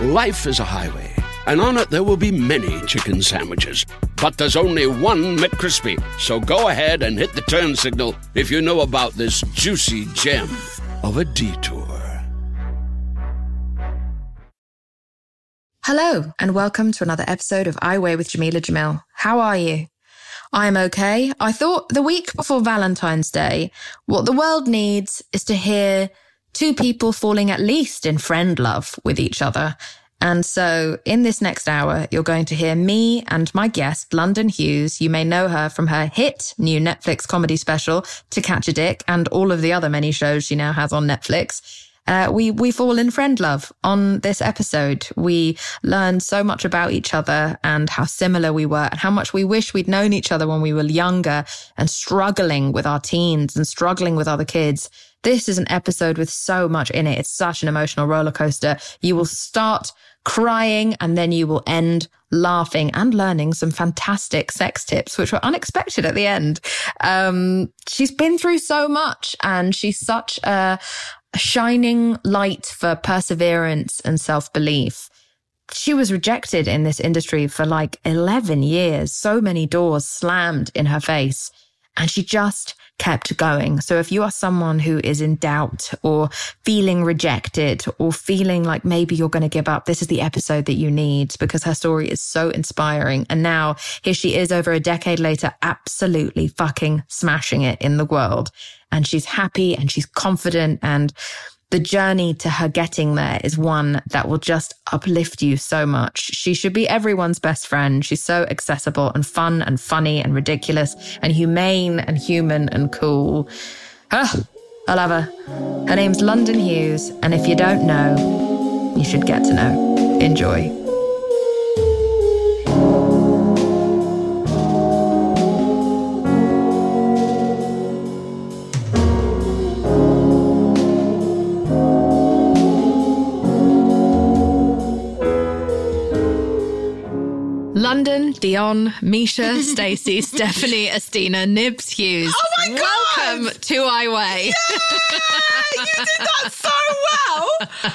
Life is a highway, and on it there will be many chicken sandwiches. But there's only one McCrispy. So go ahead and hit the turn signal if you know about this juicy gem of a detour. Hello, and welcome to another episode of I Weigh with Jamila Jamil. How are you? I'm okay. I thought the week before Valentine's Day, what the world needs is to hear two people falling at least in friend love with each other. And so in this next hour, you're going to hear me and my guest, London Hughes. You may know her from her hit new Netflix comedy special, To Catch a Dick, and all of the other many shows she now has on Netflix. Uh, we we fall in friend love on this episode. We learn so much about each other and how similar we were, and how much we wish we'd known each other when we were younger and struggling with our teens and struggling with other kids. This is an episode with so much in it. It's such an emotional roller coaster. You will start crying and then you will end laughing and learning some fantastic sex tips, which were unexpected at the end. Um, she's been through so much and she's such a, a shining light for perseverance and self belief. She was rejected in this industry for like 11 years, so many doors slammed in her face. And she just kept going. So if you are someone who is in doubt or feeling rejected or feeling like maybe you're going to give up, this is the episode that you need because her story is so inspiring. And now here she is over a decade later, absolutely fucking smashing it in the world. And she's happy and she's confident and the journey to her getting there is one that will just uplift you so much. She should be everyone's best friend. She's so accessible and fun and funny and ridiculous and humane and human and cool. Ah, I love her. Her name's London Hughes, and if you don't know, you should get to know. Enjoy. London, Dion, Misha, Stacey, Stephanie, Estina, Nibs, Hughes. Oh my God! Welcome to I Weigh. you did that so well.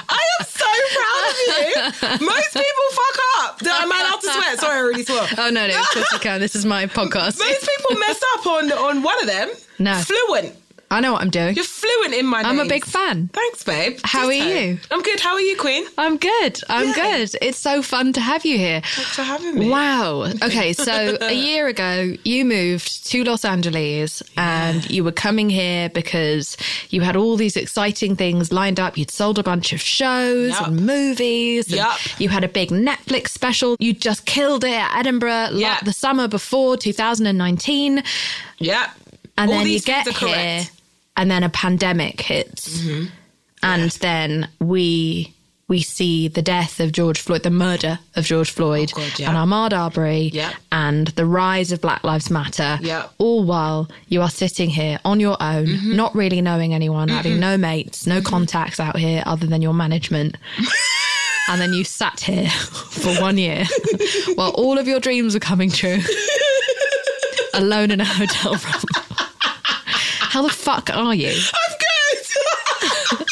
I am so proud of you. Most people fuck up. Am I allowed to swear? Sorry, I already swore. Oh no, no, of course you can. This is my podcast. Most people mess up on on one of them. No. Fluent. I know what I'm doing. You're fluent in my I'm a big fan. Thanks, babe. How are you? I'm good. How are you, Queen? I'm good. I'm Yeah. good. It's so fun to have you here. Thanks for having me. Wow. Okay, so a year ago, you moved to Los Angeles and you were coming here because you had all these exciting things lined up. You'd sold a bunch of shows Yup. and movies. and Yup. You had a big Netflix special. You just killed it at Edinburgh Yep. the summer before 2019. Yeah. And All then you get here correct. Mm-hmm. and then a pandemic hits. And then we we see the death of George Floyd, the murder of George Floyd Oh, God, yeah. and Ahmaud Arbery Yeah. and the rise of Black Lives Matter. Yeah. All while you are sitting here on your own, Mm-hmm. not really knowing anyone, having no mates, no contacts out here other than your management. and then you sat here for one year while all of your dreams were coming true. alone in a hotel room. How the fuck are you? I'm good.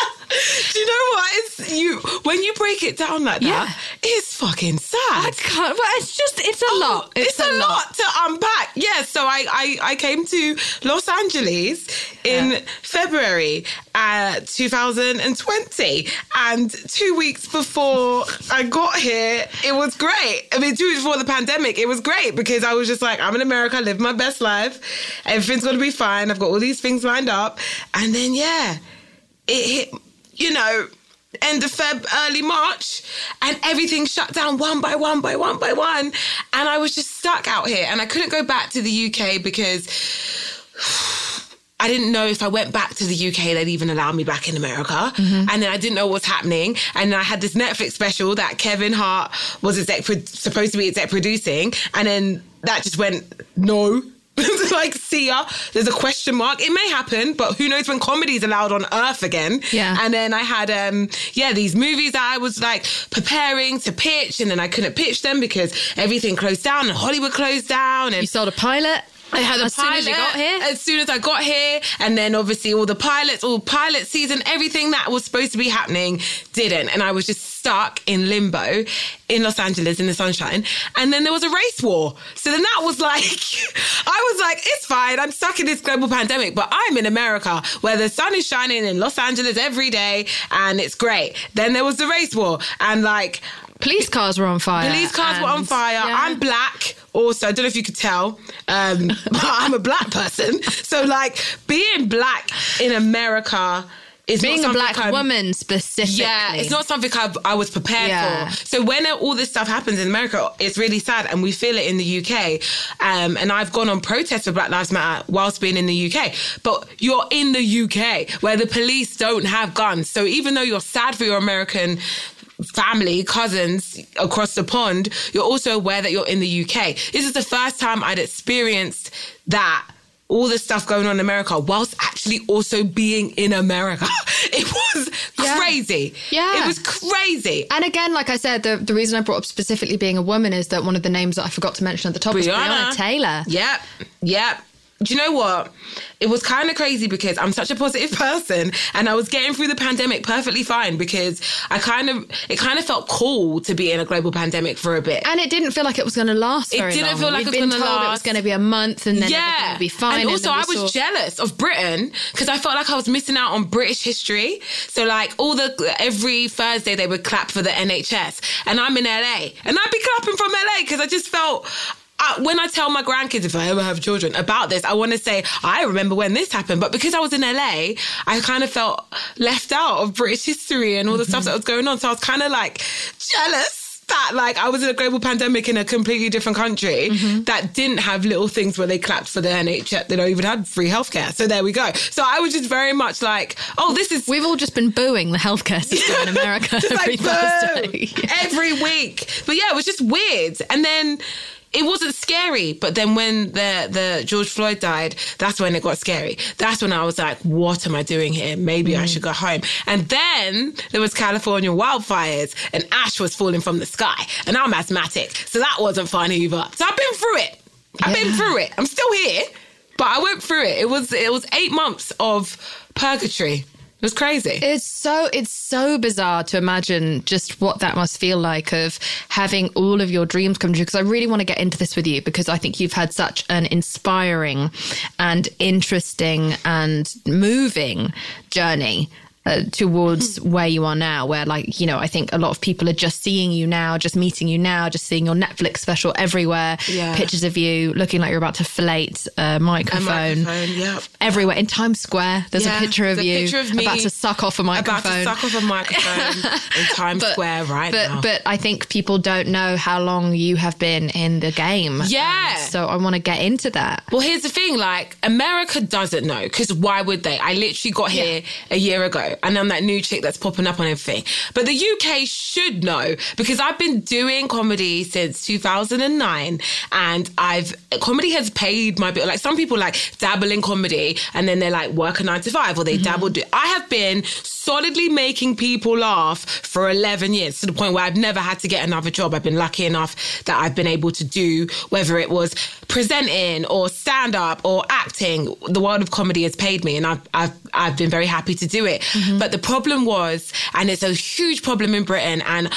Do you know what? It's you when you break it down like that. Yeah. It's fucking sad. I can't, but it's just, it's a lot. Oh, It's, a, lot. to unpack. Yeah, so I, I, I came to Los Angeles in February uh, 2020. And two weeks before I got here, it was great. I mean, two weeks before the pandemic, it was great because I was just like, I'm in America, I live my best life. Everything's going to be fine. I've got all these things lined up. And then, yeah, it hit, you know, end of Feb, early March, and everything shut down one by one by one by one. And I was just stuck out here and I couldn't go back to the UK because I didn't know if I went back to the UK, they'd even allow me back in America. Mm-hmm. And then I didn't know what's happening. And then I had this Netflix special that Kevin Hart was exec- supposed to be exec producing. And then that just went, no. like, see ya. There's a question mark. It may happen, but who knows when comedy's allowed on Earth again? Yeah. And then I had, um, yeah, these movies that I was like preparing to pitch, and then I couldn't pitch them because everything closed down and Hollywood closed down. And You sold a pilot. I had a as soon as you got here. As soon as I got here, and then obviously all the pilots, all pilot season, everything that was supposed to be happening didn't, and I was just stuck in limbo in Los Angeles in the sunshine. And then there was a race war, so then that was like, I was like, it's fine. I'm stuck in this global pandemic, but I'm in America where the sun is shining in Los Angeles every day, and it's great. Then there was the race war, and like Police cars were on fire. Police cars were on fire. yeah. I'm black. Also, I don't know if you could tell, um, but I'm a black person. So, like, being black in America is being a black I'm- woman specifically. Yeah, it's not something I, I was prepared Yeah. for. So when all this stuff happens in America, it's really sad, and we feel it in the UK. Um, and I've gone on protests for Black Lives Matter whilst being in the UK. But you're in the UK where the police don't have guns. So even though you're sad for your American family, cousins across the pond, you're also aware that you're in the UK. This is the first time I'd experienced that. All the stuff going on in America, whilst actually also being in America. It was Yeah. crazy. Yeah. It was crazy. And again, like I said, the, the reason I brought up specifically being a woman is that one of the names that I forgot to mention at the top is Breonna Taylor. Yep. Yep. Do you know what? It was kind of crazy because I'm such a positive person and I was getting through the pandemic perfectly fine because I kind of, it kind of felt cool to be in a global pandemic for a bit. And it didn't feel like it was going to last It didn't long. feel like We'd it was gonna told it was going to be a month and then yeah. everything would be fine. And also, I was saw- jealous of Britain because I felt like I was missing out on British history. So, like, all the every Thursday they would clap for the NHS, and I'm in LA, and I'd be clapping from LA because I just felt. Uh, when I tell my grandkids, if I ever have children, about this, I want to say, I remember when this happened. But because I was in LA, I kind of felt left out of British history and all the stuff that was going on. So I was kind of like jealous that like I was in a global pandemic in a completely different country that didn't have little things where they clapped for the NHS. They don't even had free healthcare. So there we go. So I was just very much like, oh, this is We've all just been booing the healthcare system in America every like, Thursday. every week. But yeah, it was just weird. And then it wasn't scary. But then when the the George Floyd died, that's when it got scary. That's when I was like, what am I doing here? Maybe I mm. should go home. And then there was California wildfires and ash was falling from the sky. And I'm asthmatic. So that wasn't fun either. So I've been through it. I've been through it. I'm still here. But I went through it. It was it was eight months of purgatory. It was crazy. It's so it's so bizarre to imagine just what that must feel like of having all of your dreams come true. Because I really want to get into this with you because I think you've had such an inspiring and interesting and moving journey. Uh, towards where you are now, where like you know, I think a lot of people are just seeing you now, just meeting you now, just seeing your Netflix special everywhere, Yeah. pictures of you looking like you're about to fillet a A microphone, microphone, yeah. everywhere in Times Square. There's Yeah, a picture of you picture of me about to suck off a microphone. About to suck off a microphone in Times Square right but, now. But I think people don't know how long you have been in the game. Yeah. And so I want to get into that. well, here's the thing: like America doesn't know because why would they? I literally got here a year ago, and I'm that new chick that's popping up on everything. But the UK should know because I've been doing comedy since 2009, and I've comedy has paid my bill. Like some people like dabble in comedy and then they're like work a nine to five, or they mm-hmm. dabble. Do- I have been solidly making people laugh for 11 years to the point where I've never had to get another job. I've been lucky enough that I've been able to do whether it was presenting or stand up or acting. The world of comedy has paid me and I've, I've, I've been very happy to do it. Mm-hmm. But the problem was, and it's a huge problem in Britain and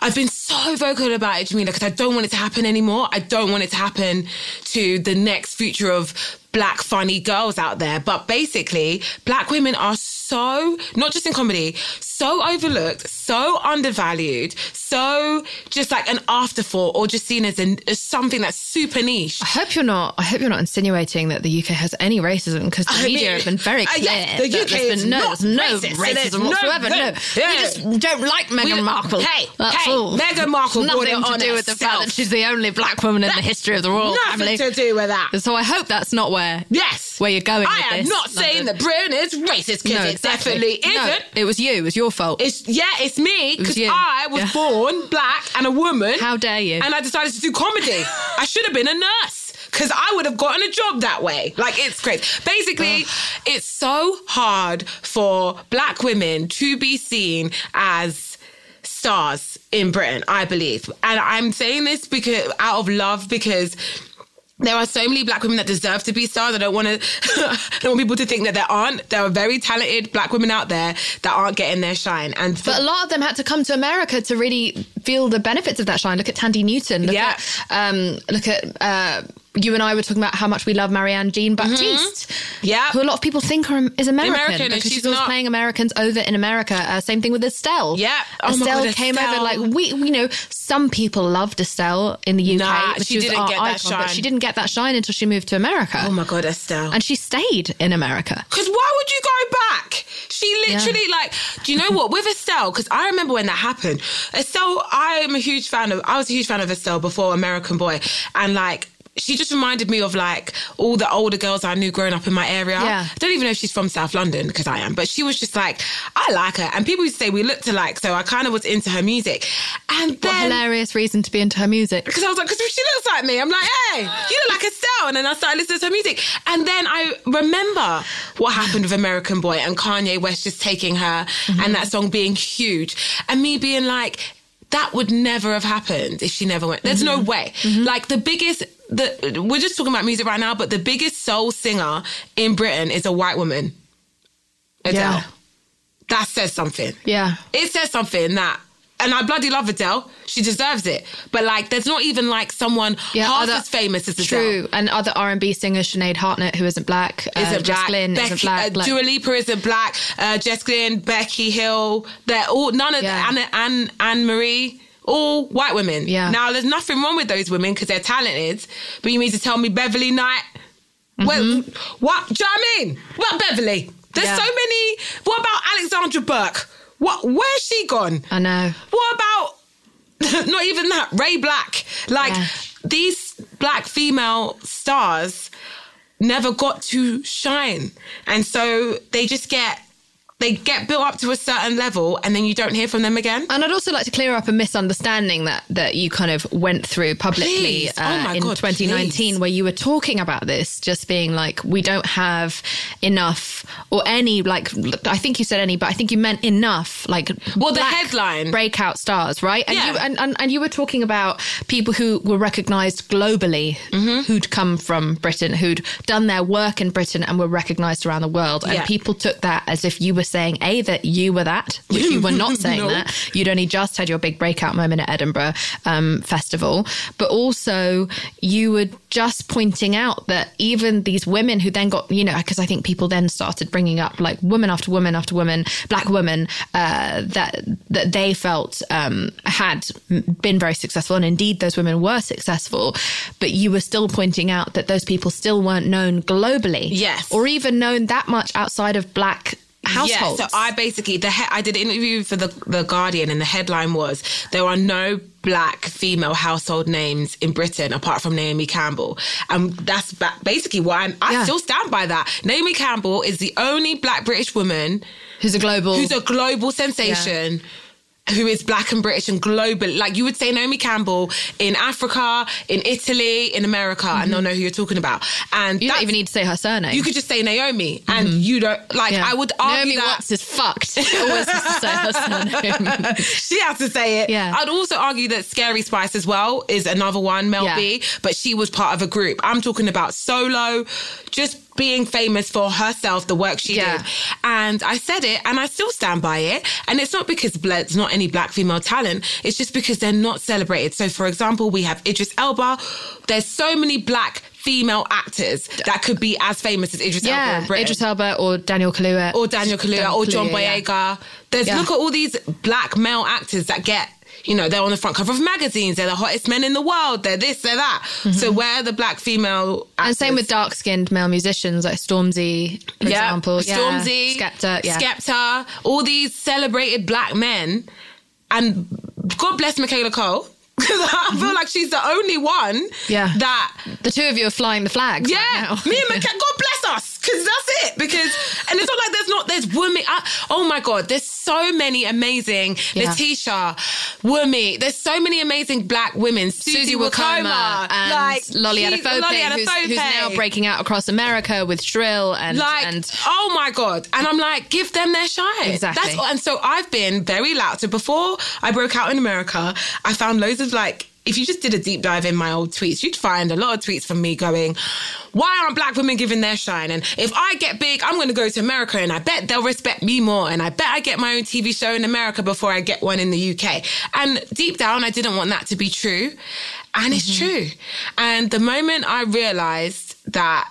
I've been so vocal about it, Jamila, because I don't want it to happen anymore. I don't want it to happen to the next future of black funny girls out there. But basically, black women are so so not just in comedy, so overlooked, so undervalued, so just like an afterthought, or just seen as, an, as something that's super niche. I hope you're not. I hope you're not insinuating that the UK has any racism because the I media mean, have been very uh, clear. yes, the that UK there's is been no, there's no racist. Racism no- whatsoever. No, yeah. we just don't like Meghan We- Markle. Hey, That's hey, all. Meghan Markle Nothing brought to on do with the fact that she's the only black woman in the history of the royal Nothing family. to do with that. So I hope that's not where. Yes. Where you're going I am this, not saying London. that Britain is racist because No, it exactly. definitely isn't. it was you. It was your fault. It's yeah, it's me because you. I was Yeah. born black and a woman. How dare you? And I decided to do comedy. I should have been a nurse because I would have gotten a job that way. Like it's crazy. Basically, it's so hard for black women to be seen as stars in Britain, I believe. And I'm saying this because out of love because there are so many black women that deserve to be stars. I don't want to. I don't want people to think that there aren't. There are very talented black women out there that aren't getting their shine. And for, But a lot of them had to come to America to really feel the benefits of that shine. Look at Thandie Newton. Look Yeah. at um, look at uh, you and I were talking about how much we love Marianne Jean Baptiste. Mm-hmm. Yeah. who a lot of people think are, is American, American, because she's she's always not. playing Americans over in America. Uh, same thing with Estelle. Yeah. Oh Estelle God, came Estelle. over like we, you know, some people loved Estelle in the UK, Nah, but she was didn't our get that icon, but she didn't get that shine until she moved to America, oh my god, Estelle. and she stayed in America. Because why would you go back? She literally like, do you know what? With Estelle, because I remember when that happened. Estelle, I am a huge fan of. I was a huge fan of Estelle before American Boy, and like. She just reminded me of like all the older girls I knew growing up in my area. Yeah. I don't even know if she's from South London because I am, but she was just like, I like her. And people used to say we looked alike, so I kind of was into her music. And What then hilarious reason to be into her music. because I was like, because she looks like me. I'm like, hey, you look like Estelle. And then I started listening to her music. And then I remember what happened with American Boy and Kanye West just taking her and mm-hmm. that song being huge. And me being like, that would never have happened if she never went. There's no mm-hmm. way. Mm-hmm. Like the biggest, the we're just talking about music right now, but the biggest soul singer in Britain is a white woman. Adele. Yeah. That says something Yeah. it says something that and I bloody love Adele. She deserves it. But like there's not even like someone Yeah, half other- as famous as Adele. True, and other R and B singers, Sinead Harnett, who isn't black, uh, Isn't Jess black. Glynne Becky, isn't black. uh, like- Dua Lipa isn't black. Uh, Jess Glynne, Becky Hill. They're all none of Yeah. Anne, Anne Anne Marie. All white women. Yeah. Now there's nothing wrong with those women because they're talented. But you mean to tell me Beverly Knight? Well, what? Do you know what I mean? What Beverly? There's Mm-hmm. Yeah. so many. What about Alexandra Burke? What? Where's she gone? I know. What about not even that? Ray BLK. Like Yeah. these black female stars never got to shine. And so they just get they get built up to a certain level and then you don't hear from them again. And I'd also like to clear up a misunderstanding that that you kind of went through publicly Please. Oh uh, in God, 2019, please. where you were talking about this, just being like, we don't have enough or any like. I think you said any, but I think you meant enough. Like, Well, the headline. breakout stars, right? And Yeah. you and, and, and you were talking about people who were recognised globally, Mm-hmm. who'd come from Britain, who'd done their work in Britain and were recognised around the world, and Yeah. people took that as if you were saying a that you were that, which you were not saying No. that. You'd only just had your big breakout moment at Edinburgh um, Festival, but also you were just pointing out that even these women who then got, you know, because I think people then started bringing up like woman after woman after woman, black women uh, that that they felt um, had been very successful, and indeed those women were successful, but you were still pointing out that those people still weren't known globally, Yes. or even known that much outside of black households. Yeah, so I basically the he- I did an interview for the the Guardian, and the headline was there are no black female household names in Britain apart from Naomi Campbell, and that's ba- basically why I'm, I Yeah. still stand by that. Naomi Campbell is the only black British woman who's a global who's a global sensation. Who is black and British and global? Like you would say, Naomi Campbell in Africa, in Italy, in America, and they'll know who you're talking about. And You don't even need to say her surname. you could just say Naomi, and mm-hmm. you don't like. Yeah. I would argue Naomi that Watts is fucked. She always has to say her surname. she has to say it. Yeah. I'd also argue that Scary Spice as well is another one, Mel Yeah. B, but she was part of a group. I'm talking about solo, just being famous for herself, the work she Yeah. did. And I said it and I still stand by it. And it's not because there's not any black female talent. It's just because they're not celebrated. So for example, we have Idris Elba. There's so many black female actors that could be as famous as Idris Elba Yeah, in Britain. Idris Elba or Daniel Kaluuya. or Daniel Kaluuya or John yeah. Boyega. There's Yeah. look at all these black male actors that get you know, they're on the front cover of magazines. They're the hottest men in the world. They're this, they're that. So where are the black female actors? Mm-hmm. And same with dark skinned male musicians like Stormzy, for yeah, example. Stormzy, Yeah. Skepta. Yeah. Skepta, all these celebrated black men. And God bless Michaela Coel. Because I feel like she's the only one. Yeah. that the two of you are flying the flags. yeah, Right now. me and Michaela, God bless us, because that's it. Because, and it's not like there's not, there's women. I, oh my God, there's so many amazing, Yeah. Letitia, Wunmi, there's so many amazing black women. Susie, Susie Wokoma, Wokoma and like, Lolly Lolly who's, who's now breaking out across America with Shrill and Like, and oh my God. And I'm like, give them their shine. Exactly. That's, and so I've been very loud. So before I broke out in America, I found loads of like, if you just did a deep dive in my old tweets, you'd find a lot of tweets from me going, why aren't black women given their shine? And if I get big, I'm going to go to America and I bet they'll respect me more. And I bet I get my own TV show in America before I get one in the UK. And deep down, I didn't want that to be true. And it's mm-hmm. true. And the moment I realized that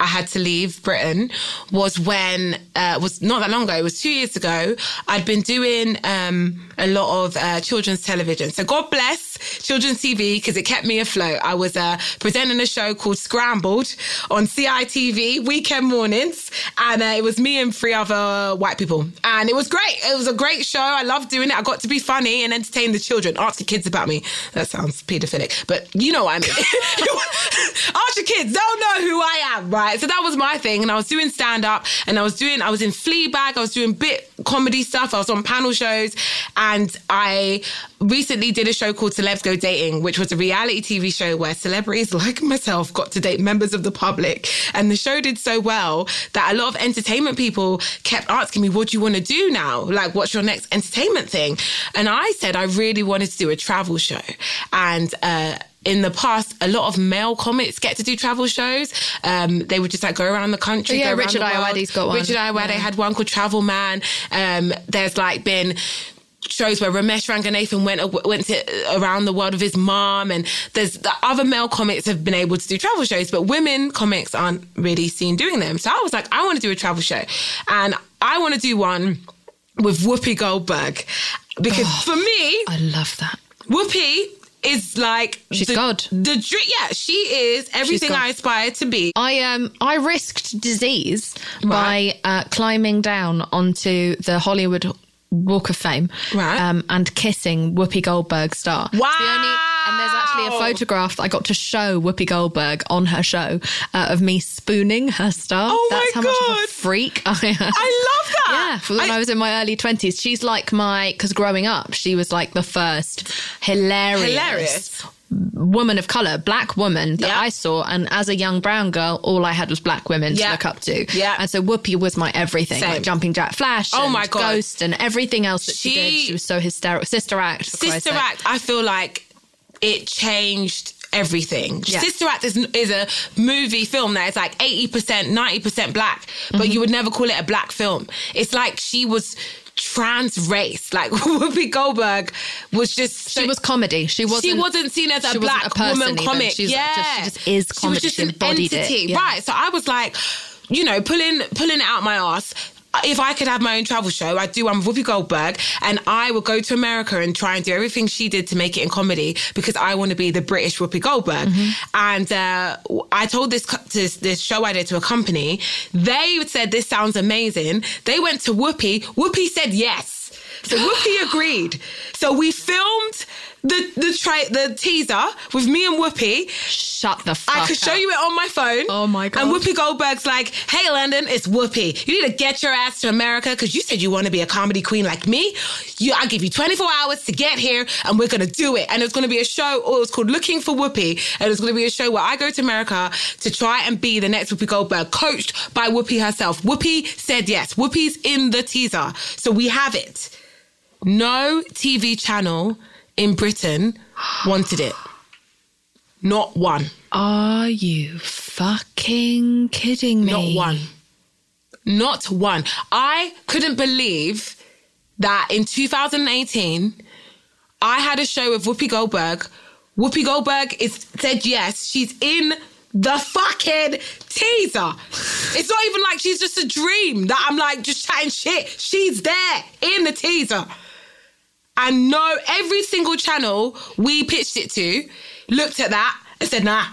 I had to leave Britain was when uh, was not that long ago. It was two years ago. I'd been doing um, a lot of uh, children's television. So God bless children's TV because it kept me afloat. I was uh, presenting a show called Scrambled on CITV weekend mornings, and uh, it was me and three other white people, and it was great. It was a great show. I loved doing it. I got to be funny and entertain the children. Ask the kids about me. That sounds paedophilic, but you know what I mean. Ask your kids. They'll know who I am, right? So that was my thing. And I was doing stand up and I was doing, I was in Fleabag. I was doing bit comedy stuff. I was on panel shows. And I recently did a show called Celebs Go Dating, which was a reality TV show where celebrities like myself got to date members of the public. And the show did so well that a lot of entertainment people kept asking me, what do you want to do now? Like, what's your next entertainment thing? And I said, I really wanted to do a travel show. And, uh, in the past, a lot of male comics get to do travel shows. Um, they would just like go around the country. Yeah, go Richard. Ayoade's got one. Richard Ayoade had one called Travel Man. Um, there's like been shows where Romesh Ranganathan went went to, around the world with his mom, and there's the other male comics have been able to do travel shows, but women comics aren't really seen doing them. So I was like, I want to do a travel show, and I want to do one with Whoopi Goldberg because for me, I love that. Whoopi is like She's the, God. The yeah, she is everything I aspire to be. I um I risked disease Right. by uh, climbing down onto the Hollywood Walk of Fame Right. um, and kissing Whoopi Goldberg star. It's the only- and there's actually a photograph that I got to show Whoopi Goldberg on her show uh, of me spooning her star. Oh my That's how much of a God. freak I am. I love that. Yeah, when I, was in my early 20s. She's like my, because growing up, she was like the first hilarious, Hilarious. Woman of color, black woman that Yeah. I saw. And as a young brown girl, all I had was black women Yeah. to look up to. Yeah. And so Whoopi was my everything, Same. like Jumping Jack Flash. Oh and my God. Ghost and everything else that she, did. She- She was so hysterical. Sister Act. Sister. Act, I feel like it changed everything. Yeah. Sister Act is, is a movie film that is like 80%, 90% black, but Mm-hmm. you would never call it a black film. It's like she was trans race. Like Whoopi Goldberg was just She was comedy. She wasn't. she wasn't seen as a black a person woman even. comic. She's yeah, just- she just is She was just She an entity, Yeah. right? So I was like, you know, pulling pulling it out my ass. If I could have my own travel show, I'd do one with Whoopi Goldberg, and I would go to America and try and do everything she did to make it in comedy because I want to be the British Whoopi Goldberg. Mm-hmm. And uh, I told this, this this show I did to a company. They said this sounds amazing. They went to Whoopi. Whoopi said yes. So Whoopi agreed. So we filmed the the tra- the teaser with me and Whoopi. Shut the fuck I could show up. you it on my phone. Oh my God. And Whoopi Goldberg's like, "Hey, London, it's Whoopi. You need to get your ass to America because you said you want to be a comedy queen like me. You, I'll give you 24 hours to get here, and we're gonna do it. And it's gonna be a show. Oh, it's called Looking for Whoopi, and it's gonna be a show where I go to America to try and be the next Whoopi Goldberg, coached by Whoopi herself. Whoopi said yes. Whoopi's in the teaser, so we have it. No TV channel in Britain wanted it. Not one. Are you fucking kidding me? Not one. Not one. I couldn't believe that in 2018, I had a show with Whoopi Goldberg. Whoopi Goldberg is said yes. She's in the fucking teaser. It's not even like she's just a dream that I'm like just chatting shit. She's there in the teaser. And no, every single channel we pitched it to looked at that and said, nah.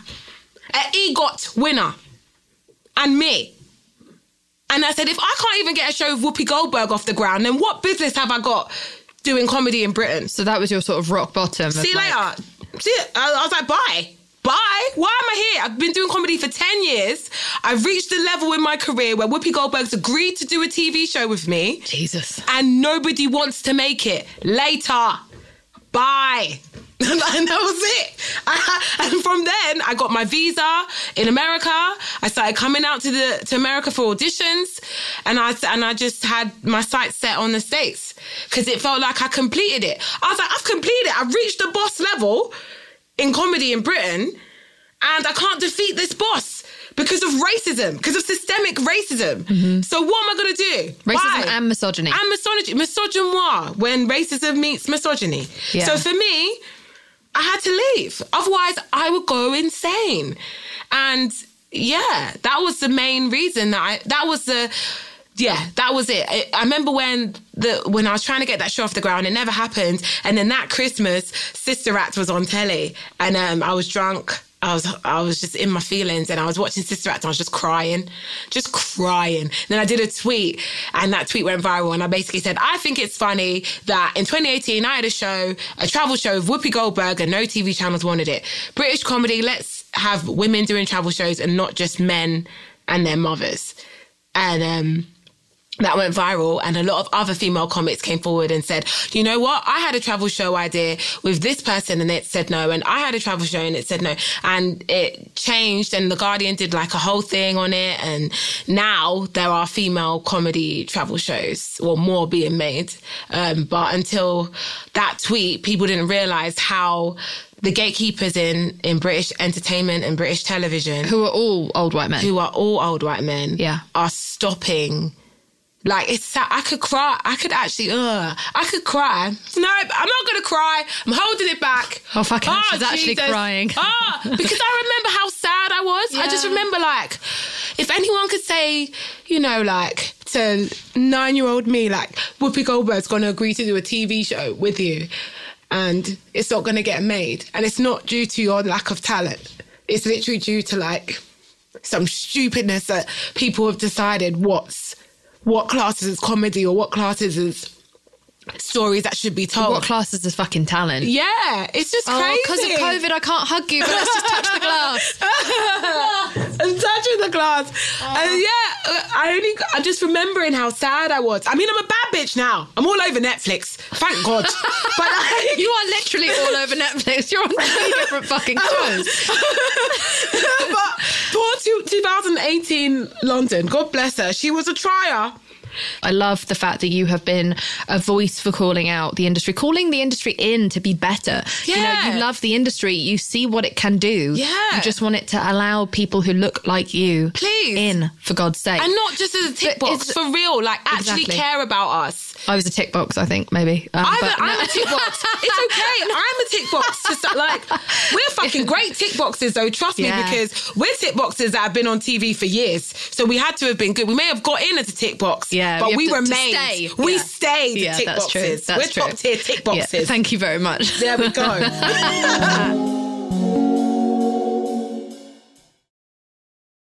An EGOT winner. And me. And I said, if I can't even get a show of Whoopi Goldberg off the ground, then what business have I got doing comedy in Britain? So that was your sort of rock bottom. See you like- later. See, I, I was like, bye. Bye. Why am I here? I've been doing comedy for 10 years. I've reached the level in my career where Whoopi Goldberg's agreed to do a TV show with me. Jesus. And nobody wants to make it. Later. Bye. and that was it. I, and from then, I got my visa in America. I started coming out to the to America for auditions, and I and I just had my sights set on the states because it felt like I completed it. I was like, I've completed it. I've reached the boss level in comedy in Britain, and I can't defeat this boss because of racism, because of systemic racism. So what am I going to do? Mm-hmm. Racism Bye. and misogyny. And misogyny, misogynoir, when racism meets misogyny. Yeah. So for me, I had to leave. Otherwise, I would go insane. And yeah, that was the main reason that I, that was the, yeah, that was it. I, I remember when the when I was trying to get that show off the ground, it never happened. And then that Christmas, Sister Act was on telly, and um, I was drunk. I was I was just in my feelings, and I was watching Sister Act. And I was just crying, just crying. Then I did a tweet, and that tweet went viral. And I basically said, I think it's funny that in 2018 I had a show, a travel show with Whoopi Goldberg, and no TV channels wanted it. British comedy, let's have women doing travel shows and not just men and their mothers. And um, that went viral and a lot of other female comics came forward and said, you know what? I had a travel show idea with this person and it said no. And I had a travel show and it said no. And it changed and The Guardian did like a whole thing on it. And now there are female comedy travel shows or more being made. Um, but until that tweet, people didn't realize how the gatekeepers in, in British entertainment and British television Who are all old white men. who are all old white men Yeah. are stopping like it's sad. I could cry. I could actually, uh, I could cry. No, I'm not gonna cry. I'm holding it back. Oh, fucking hell, she's actually crying. Ah, because I remember how sad I was. I just remember like, if anyone could say, you know, like to nine year old me, like Whoopi Goldberg's gonna agree to do a TV show with you, and it's not gonna get made, and it's not due to your lack of talent. It's literally due to like some stupidness that people have decided what's what classes is comedy or what classes is stories that should be told. what classes is fucking talent? yeah, it's just Oh, crazy. because of COVID, I can't hug you, but let's just touch the glass. I'm touching the glass. Oh. And yeah, I only, I'm just remembering how sad I was. I mean, I'm a bad bitch now. I'm all over Netflix. Thank God. but like, You are literally all over Netflix. You're on three different fucking shows. but 2018 London, God bless her. She was a trier. I love the fact that you have been a voice for calling out the industry, calling the industry in to be better. You know, Yeah. you love the industry, you see what it can do. Yeah. You just want it to allow people who look like you Please. in, for God's sake. And not just as a tick box, for real. Like, actually Exactly. care about us. I was a tick box, I think, maybe. Um, I'm, a, I'm a tick box. It's okay. I'm a tick box. Just like we're fucking great tick boxes, though. Trust me, because we're tick boxes that have been on TV for years. So we had to have been good. We may have got in as a tick box, Yeah, but we to remained. stay. We Yeah. stayed Yeah, tick that's true. boxes. That's we're true. top tier tick Yeah, boxes. thank you very much. there we go.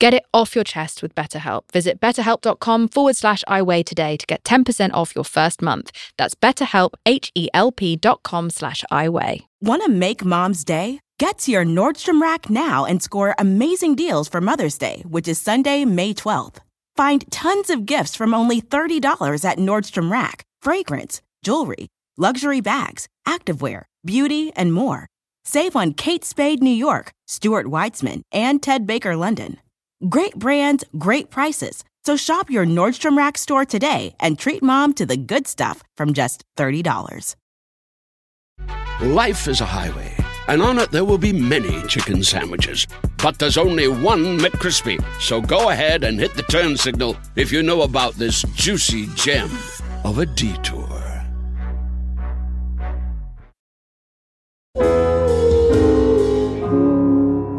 Get it off your chest with BetterHelp. Visit betterhelp.com forward slash iWeigh today to get 10% off your first month. That's betterhelp, H-E-L-P dot com slash iWeigh. Want to make mom's day? Get to your Nordstrom Rack now and score amazing deals for Mother's Day, which is Sunday, May 12th. Find tons of gifts from only $30 at Nordstrom Rack. Fragrance, jewelry, luxury bags, activewear, beauty, and more. Save on Kate Spade New York, Stuart Weitzman, and Ted Baker London. Great brands, great prices. So shop your Nordstrom Rack store today and treat mom to the good stuff from just $30. Life is a highway, and on it there will be many chicken sandwiches. But there's only one McCrispy. So go ahead and hit the turn signal if you know about this juicy gem of a detour.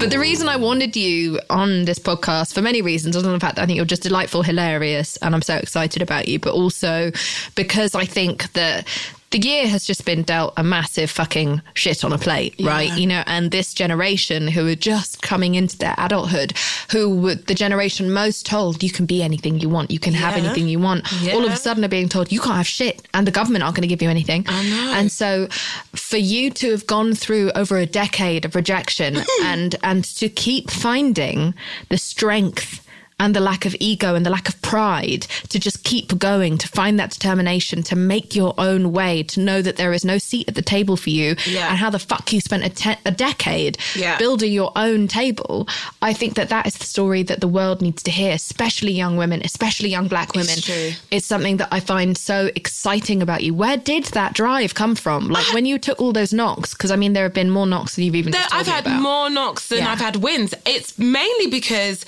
The reason I wanted you on this podcast for many reasons, other than the fact that I think you're just delightful, hilarious, and I'm so excited about you, but also because I think that the year has just been dealt a massive fucking shit on a plate, right? You know, and this generation who are just coming into their adulthood, who were the generation most told you can be anything you want, you can have anything you want, all of a sudden are being told you can't have shit and the government aren't going to give you anything. And so for you to have gone through over a decade of rejection and and to keep finding the strength and the lack of ego and the lack of pride to just keep going, to find that determination, to make your own way, to know that there is no seat at the table for you, Yeah. and how the fuck you spent a, te- a decade Yeah. building your own table. I think that that is the story that the world needs to hear, especially young women, especially young black women. true. It's something that I find so exciting about you. Where did that drive come from? Like ah! when you took all those knocks, because I mean, there have been more knocks than you've even There- I've had about. more knocks than Yeah. I've had wins. It's mainly because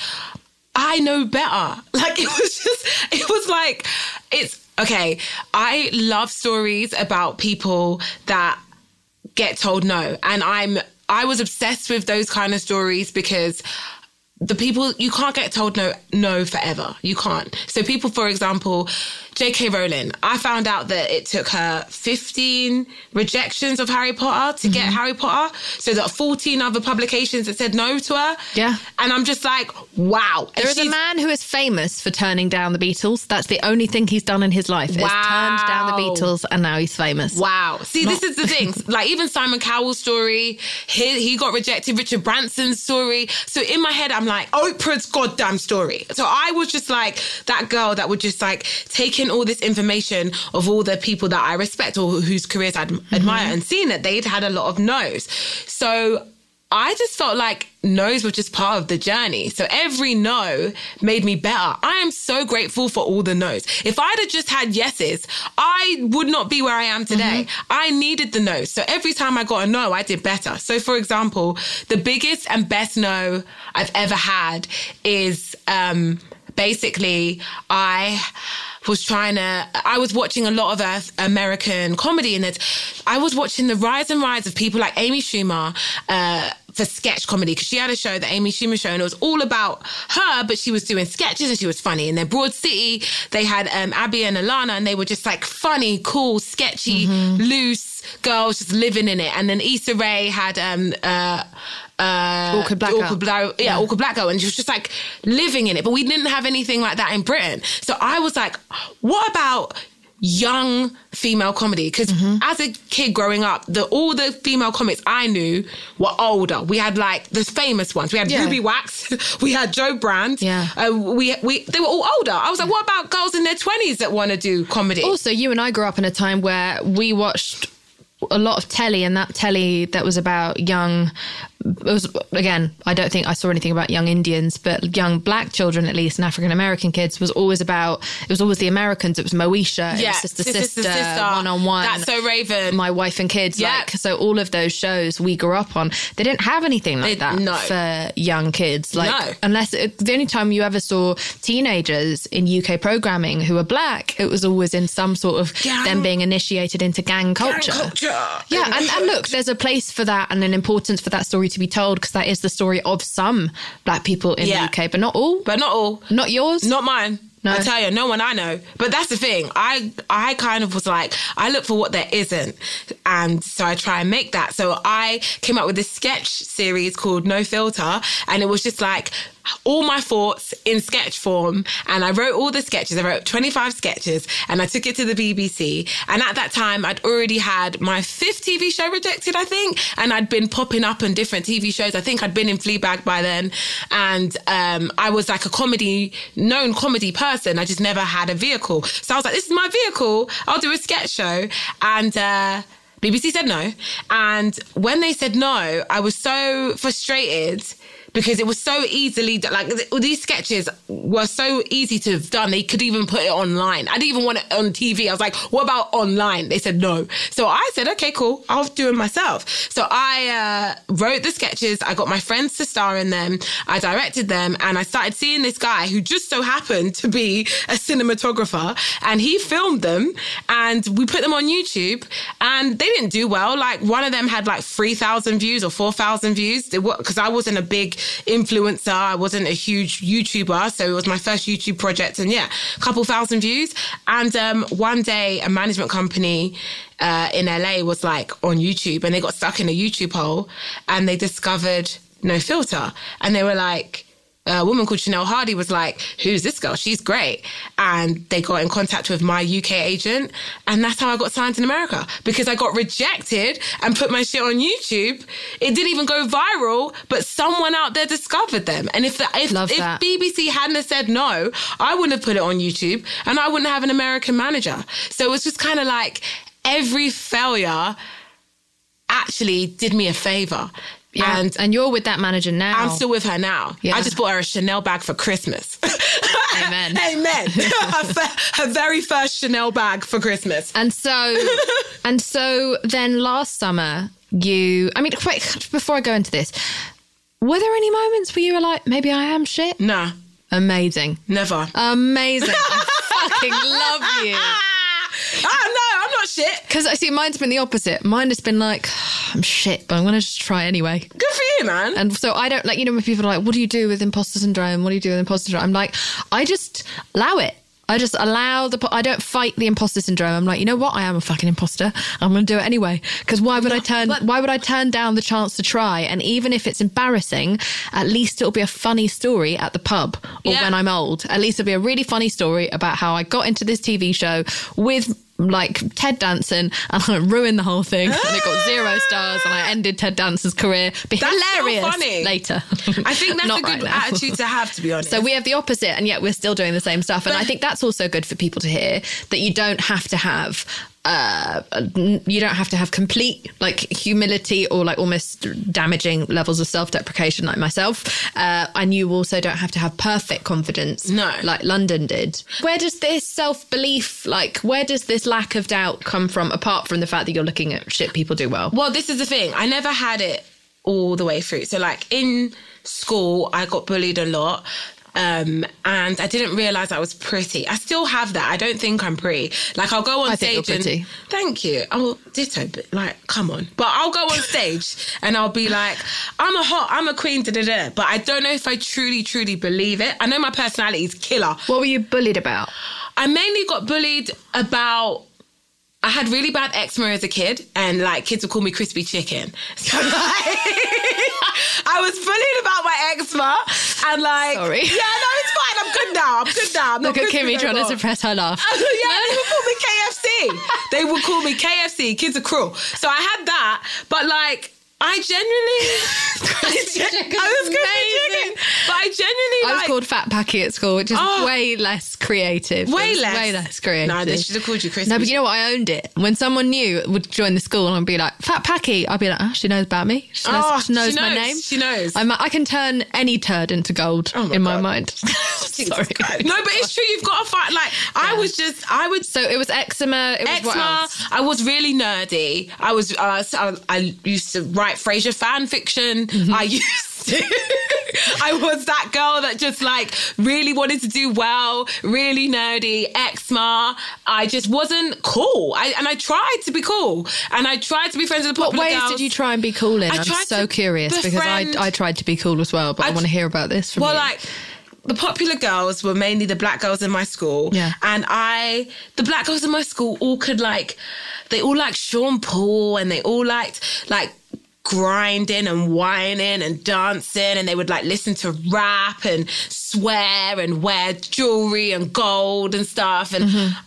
I know better. Like it was just, it was like, it's okay. I love stories about people that get told no. And I'm, I was obsessed with those kind of stories because the people you can't get told no no forever you can't so people for example jk rowling i found out that it took her 15 rejections of harry potter to get mm-hmm. harry potter so that 14 other publications that said no to her Yeah. and i'm just like wow And There is a man who is famous for turning down the Beatles. That's the only thing he's done in his life. Is turned down the Beatles, and now he's famous. Wow. See, this is the thing. like even Simon Cowell's story, he, he got rejected. Richard Branson's story. So in my head, I'm like, Oprah's goddamn story. So I was just like that girl that would just like take in all this information of all the people that I respect or whose careers I would admire and seeing that they'd had a lot of no's. So I just felt like no's were just part of the journey. So every no made me better. I am so grateful for all the no's. If I'd have just had yeses, I would not be where I am today. I needed the no's. So every time I got a no, I did better. So for example, the biggest and best no I've ever had is um, basically I was trying to I was watching a lot of American comedy and I was watching the rise and rise of people like Amy Schumer uh, for sketch comedy because she had a show the Amy Schumer show and it was all about her but she was doing sketches and she was funny. And then Broad City they had um, Abbi and Ilana and they were just like funny cool sketchy loose girls just living in it. And then Issa Rae had um uh uh, Awkward Black Black, yeah, awkward black girl, and she was just like living in it. But we didn't have anything like that in Britain. So I was like, what about young female comedy? Because Mm-hmm. as a kid growing up, the all the female comics I knew were older. We had like the famous ones. We had Yeah. Ruby Wax, we had Jo Brand. Yeah. uh, we we they were all older. I was like, what about girls in their twenties that want to do comedy? Also, you and I grew up in a time where we watched a lot of telly, and that telly that was about young it was again, I don't think I saw anything about young Indians, but young black children, at least, and African American kids, was always about. It was always the Americans. It was Moesha, it Yeah, was sister, Sister, sister, Sister, one on one. That's So Raven. My wife and kids. Yeah. Like, so all of those shows we grew up on, they didn't have anything like that no. for young kids. Like, No. unless it, the only time you ever saw teenagers in UK programming who were black, it was always in some sort of Gang- them being initiated into gang culture. culture. Yeah, and, and look, there's a place for that and an importance for that story to be told because that is the story of some black people in Yeah. the UK, but not all. But not all. Not yours. Not mine. No. I tell you, no one I know. But that's the thing. I I kind of was like, I look for what there isn't, and so I try and make that. So I came up with this sketch series called No Filter, and it was just like all my thoughts in sketch form. And I wrote all the sketches. I wrote 25 sketches, and I took it to the BBC. And at that time, I'd already had my fifth TV show rejected, I think, and I'd been popping up on different TV shows. I think I'd been in Fleabag by then, and um, I was like a comedy, known comedy person. I just never had a vehicle. So I was like, this is my vehicle. I'll do a sketch show. And uh, BBC said no. And when they said no, I was so frustrated because it was so easily like these sketches were so easy to have done. They could even put it online. I didn't even want it on TV. I was like, what about online? They said no. So I said, okay, cool. I'll do it myself. So I uh, wrote the sketches. I got my friends to star in them. I directed them, and I started seeing this guy who just so happened to be a cinematographer, and he filmed them, and we put them on YouTube, and they didn't do well. Like one of them had like three thousand views or four thousand views because I wasn't a big influencer. I wasn't a huge YouTuber, so it was my first YouTube project, and yeah, a couple thousand views. And um, one day, a management company uh, in LA was like on YouTube, and they got stuck in a YouTube hole, and they discovered no filter, and they were like a woman called Chanel Hardy was like, Who's this girl? She's great. And they got in contact with my UK agent. And that's how I got signed in America because I got rejected and put my shit on YouTube. It didn't even go viral, but someone out there discovered them. And if the, if, Love if that. BBC hadn't have said no, I wouldn't have put it on YouTube and I wouldn't have an American manager. So it was just kind of like every failure actually did me a favor. Yeah, And and you're with that manager now. I'm still with her now. Yeah. I just bought her a Chanel bag for Christmas. Amen. Amen. her, her very first Chanel bag for Christmas. And so, and so then last summer, you, I mean, quick, before I go into this, were there any moments where you were like, maybe I am shit? Nah, Amazing. never. Amazing. I fucking love you. I'm not shit. Because I uh, see mine's been the opposite. Mine has been like, I'm shit, but I'm going to just try anyway. Good for you, man. And so I don't like, you know, when people are like, what do you do with imposter syndrome? What do you do with imposter syndrome? I'm like, I just allow it. I just allow the, I don't fight the imposter syndrome. I'm like, you know what? I am a fucking imposter. I'm going to do it anyway. Because why would I turn, why would I turn down the chance to try? And even if it's embarrassing, at least it'll be a funny story at the pub or Yeah. when I'm old. At least it'll be a really funny story about how I got into this TV show with like Ted Danson and I ruined the whole thing and it got zero stars and I ended Ted Danson's career. Be That's so hilarious funny. later. I think that's Not a good right attitude to have, to be honest. So we have the opposite, and yet we're still doing the same stuff. And I think that's also good for people to hear that you don't have to have. Uh, you don't have to have complete like humility or like almost damaging levels of self-deprecation like myself uh, and you also don't have to have perfect confidence No. like london did where does this self-belief like where does this lack of doubt come from apart from the fact that you're looking at shit people do well Well, this is the thing. I never had it all the way through. So, like in school, I got bullied a lot. Um, and I didn't realize I was pretty. I still have that. I don't think I'm pretty. Like I'll go on I stage and thank you. Oh, ditto. But like, come on. But I'll go on stage and I'll be like, I'm a hot, I'm a queen. Da da da. But I don't know if I truly, truly believe it. I know my personality is killer. what were you bullied about I mainly got bullied about. I had really bad eczema as a kid, and like kids would call me crispy chicken. So like, I was bullied about my eczema, and like, Sorry. yeah, no, it's fine. I'm good now. I'm good now. I'm look at kimmy trying to suppress her laugh yeah, they would call me KFC. they would call me KFC. Kids are cruel. So I had that, but like. I genuinely, I, gen- I was chicken. but I genuinely I was like. called Fat Packy at school, which is Oh. way less creative. Way less. Way less creative. No, they should have called you Chris. No, but you know what? I owned it. When someone new would join the school and I'd be like, Fat Packy, I'd be like, oh, she knows about me. She knows, Oh, she knows she my knows. name. She knows. I'm, I can turn any turd into gold Oh my in my mind. Sorry. No, but it's true. You've got to fight. Like I was just, I would So it was eczema. It was eczema. I was really nerdy. I was. Uh, I, I used to write Frasier fan fiction. Mm-hmm. I used to. I was that girl that just like really wanted to do well, really nerdy, eczema. I just wasn't cool. I, and I tried to be cool, and I tried to be friends with the What popular ways girls. did you try and be cool in? I I'm tried so curious because I, I tried to be cool as well, but I, I- want to hear about this from Well, you. like the popular girls were mainly the black girls in my school. Yeah. And I, the black girls in my school all could like, they all liked Sean Paul and they all liked like grinding and whining and dancing and they would like listen to rap and swear and wear jewelry and gold and stuff. And mm-hmm.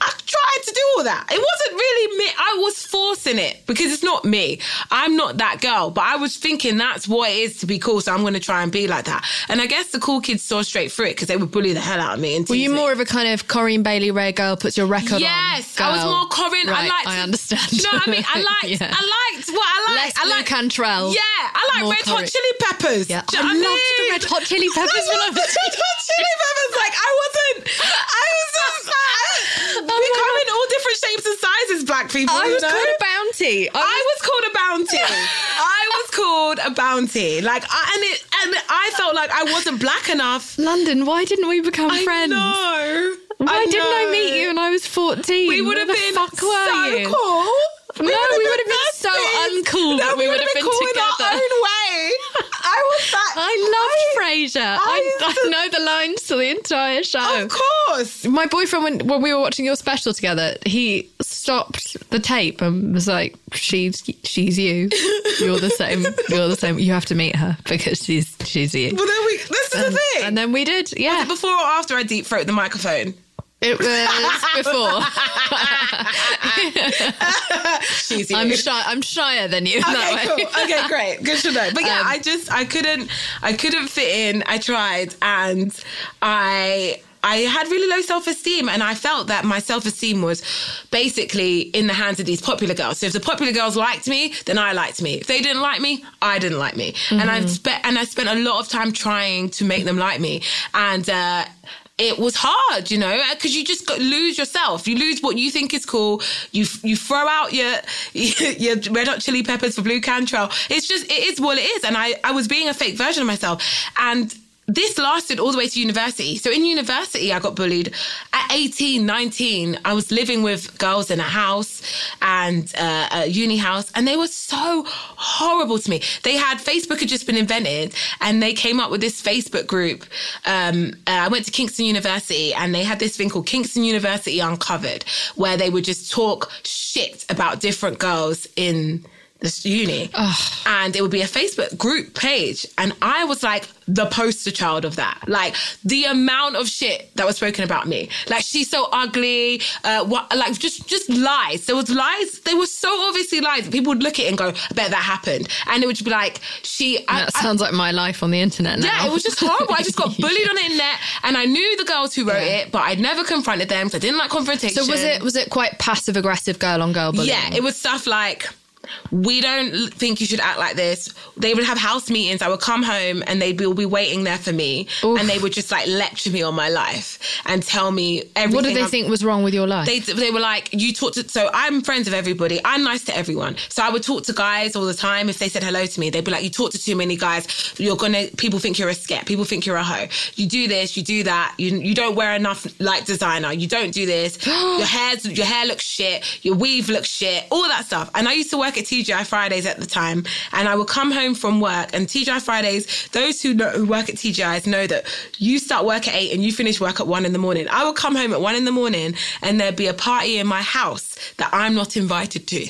I tried to do all that. It wasn't really me. I was forcing it because it's not me. I'm not that girl, but I was thinking that's what it is to be cool. So I'm going to try and be like that. And I guess the cool kids saw straight through it because they would bully the hell out of me. And Were you me. more of a kind of Corinne Bailey Rae girl, puts your record on? Yes, I was more Corinne. Right, I liked. I understand. You know what I mean? I liked. Yeah. I liked what I liked. Less I liked Cantrell. Yeah, I like Red Hot Chili Peppers. Yeah, I know what loved the? Red Hot Chili Peppers when I loved was Red Hot Chili Peppers. Like I wasn't. I was just like, we come in all different shapes and sizes, black people. I was know? called a bounty. I I was called a bounty. I was called a bounty. Like, I, and it, and I felt like I wasn't black enough. London, why didn't we become I friends? know. Why I didn't I meet you when I was 14? We would have been fuck so were you? cool. No, we would have been so uncool No, that we would have been cool in our together. own way. I was that. I loved Frasier. I, I I, know the lines to the entire show. Of course. My boyfriend, when, when we were watching your special together, he stopped the tape and was like, "She's she's you. You're the same. You're the same. You have to meet her because she's she's you." Well, then we. This is the thing. And then we did, yeah. before or after I deep throat the microphone. It was before. She's. I'm shy. I'm shyer than you. Okay, cool. Okay, great. Good to know. But yeah, Um, I just I couldn't I couldn't fit in. I tried and I I had really low self esteem, and I felt that my self esteem was basically in the hands of these popular girls. So if the popular girls liked me, then I liked me. If they didn't like me, I didn't like me. And Mm-hmm. I spent and I spent a lot of time trying to make them like me, and. uh it was hard, you know, because you just got, lose yourself. You lose what you think is cool. You you throw out your your red hot chili peppers for Blu Cantrell. It's just it is what it is, and I I was being a fake version of myself, and this lasted all the way to university. So in university, I got bullied. At 18, 19, I was living with girls in a house and uh, a uni house, and they were so horrible to me. They had Facebook had just been invented, and they came up with this Facebook group. Um, uh, I went to Kingston University, and they had this thing called Kingston University Uncovered, where they would just talk shit about different girls in this uni. And it would be a Facebook group page. And I was like the poster child of that. Like the amount of shit that was spoken about me. Like she's so ugly. Uh, what, like just, just lies. There was lies. They were so obviously lies. People would look at it and go, I bet that happened. And it would be like, she, I- That I- sounds like my life on the internet now. yeah, it was just horrible. I just got bullied on the internet, and I knew the girls who wrote Yeah. it, but I'd never confronted them because I didn't like confrontation. So was it was it quite passive aggressive girl on girl bullying? Yeah, it was stuff like we don't think you should act like this. They would have house meetings. I would come home and they'd be, all be waiting there for me, Oof. and they would just like lecture me on my life and tell me everything. What did they I'm- think was wrong with your life? they, they were like, you talk to, so I'm friends with everybody. I'm nice to everyone. So I would talk to guys all the time. If they said hello to me, they'd be like, you talk to too many guys. You're gonna, people think you're a scat. People think you're a hoe. You do this, you do that. You, you don't wear enough like designer. You don't do this. your hair's, your hair looks shit. Your weave looks shit. All that stuff. And I used to work at TGI Fridays at the time. And I would come home from work and TGI Fridays, those who know, who work at TGIs know that you start work at eight and you finish work at one in the morning. I would come home at one in the morning and there'd be a party in my house that I'm not invited to.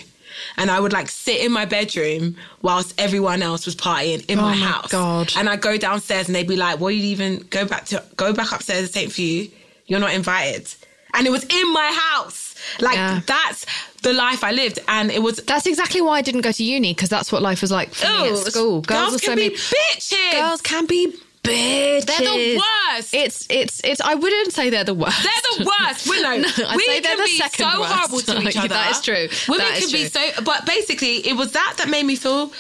And I would like sit in my bedroom whilst everyone else was partying in oh my, Oh my house. God. And I'd go downstairs and they'd be like, Well, you even go back to go back upstairs, it ain't for you. You're not invited. And it was in my house. Like Yeah. that's the life I lived. And it was That's exactly why I didn't go to uni because that's what life was like for me at school. girls were can so be mean. bitches. Girls can be bitches. They're the worst. It's it's it's. I wouldn't say they're the worst. They're the worst. Well, no, I'd we say they're can the be second so worst. horrible to each other. that is true. Women is can be so. But basically, it was that that made me feel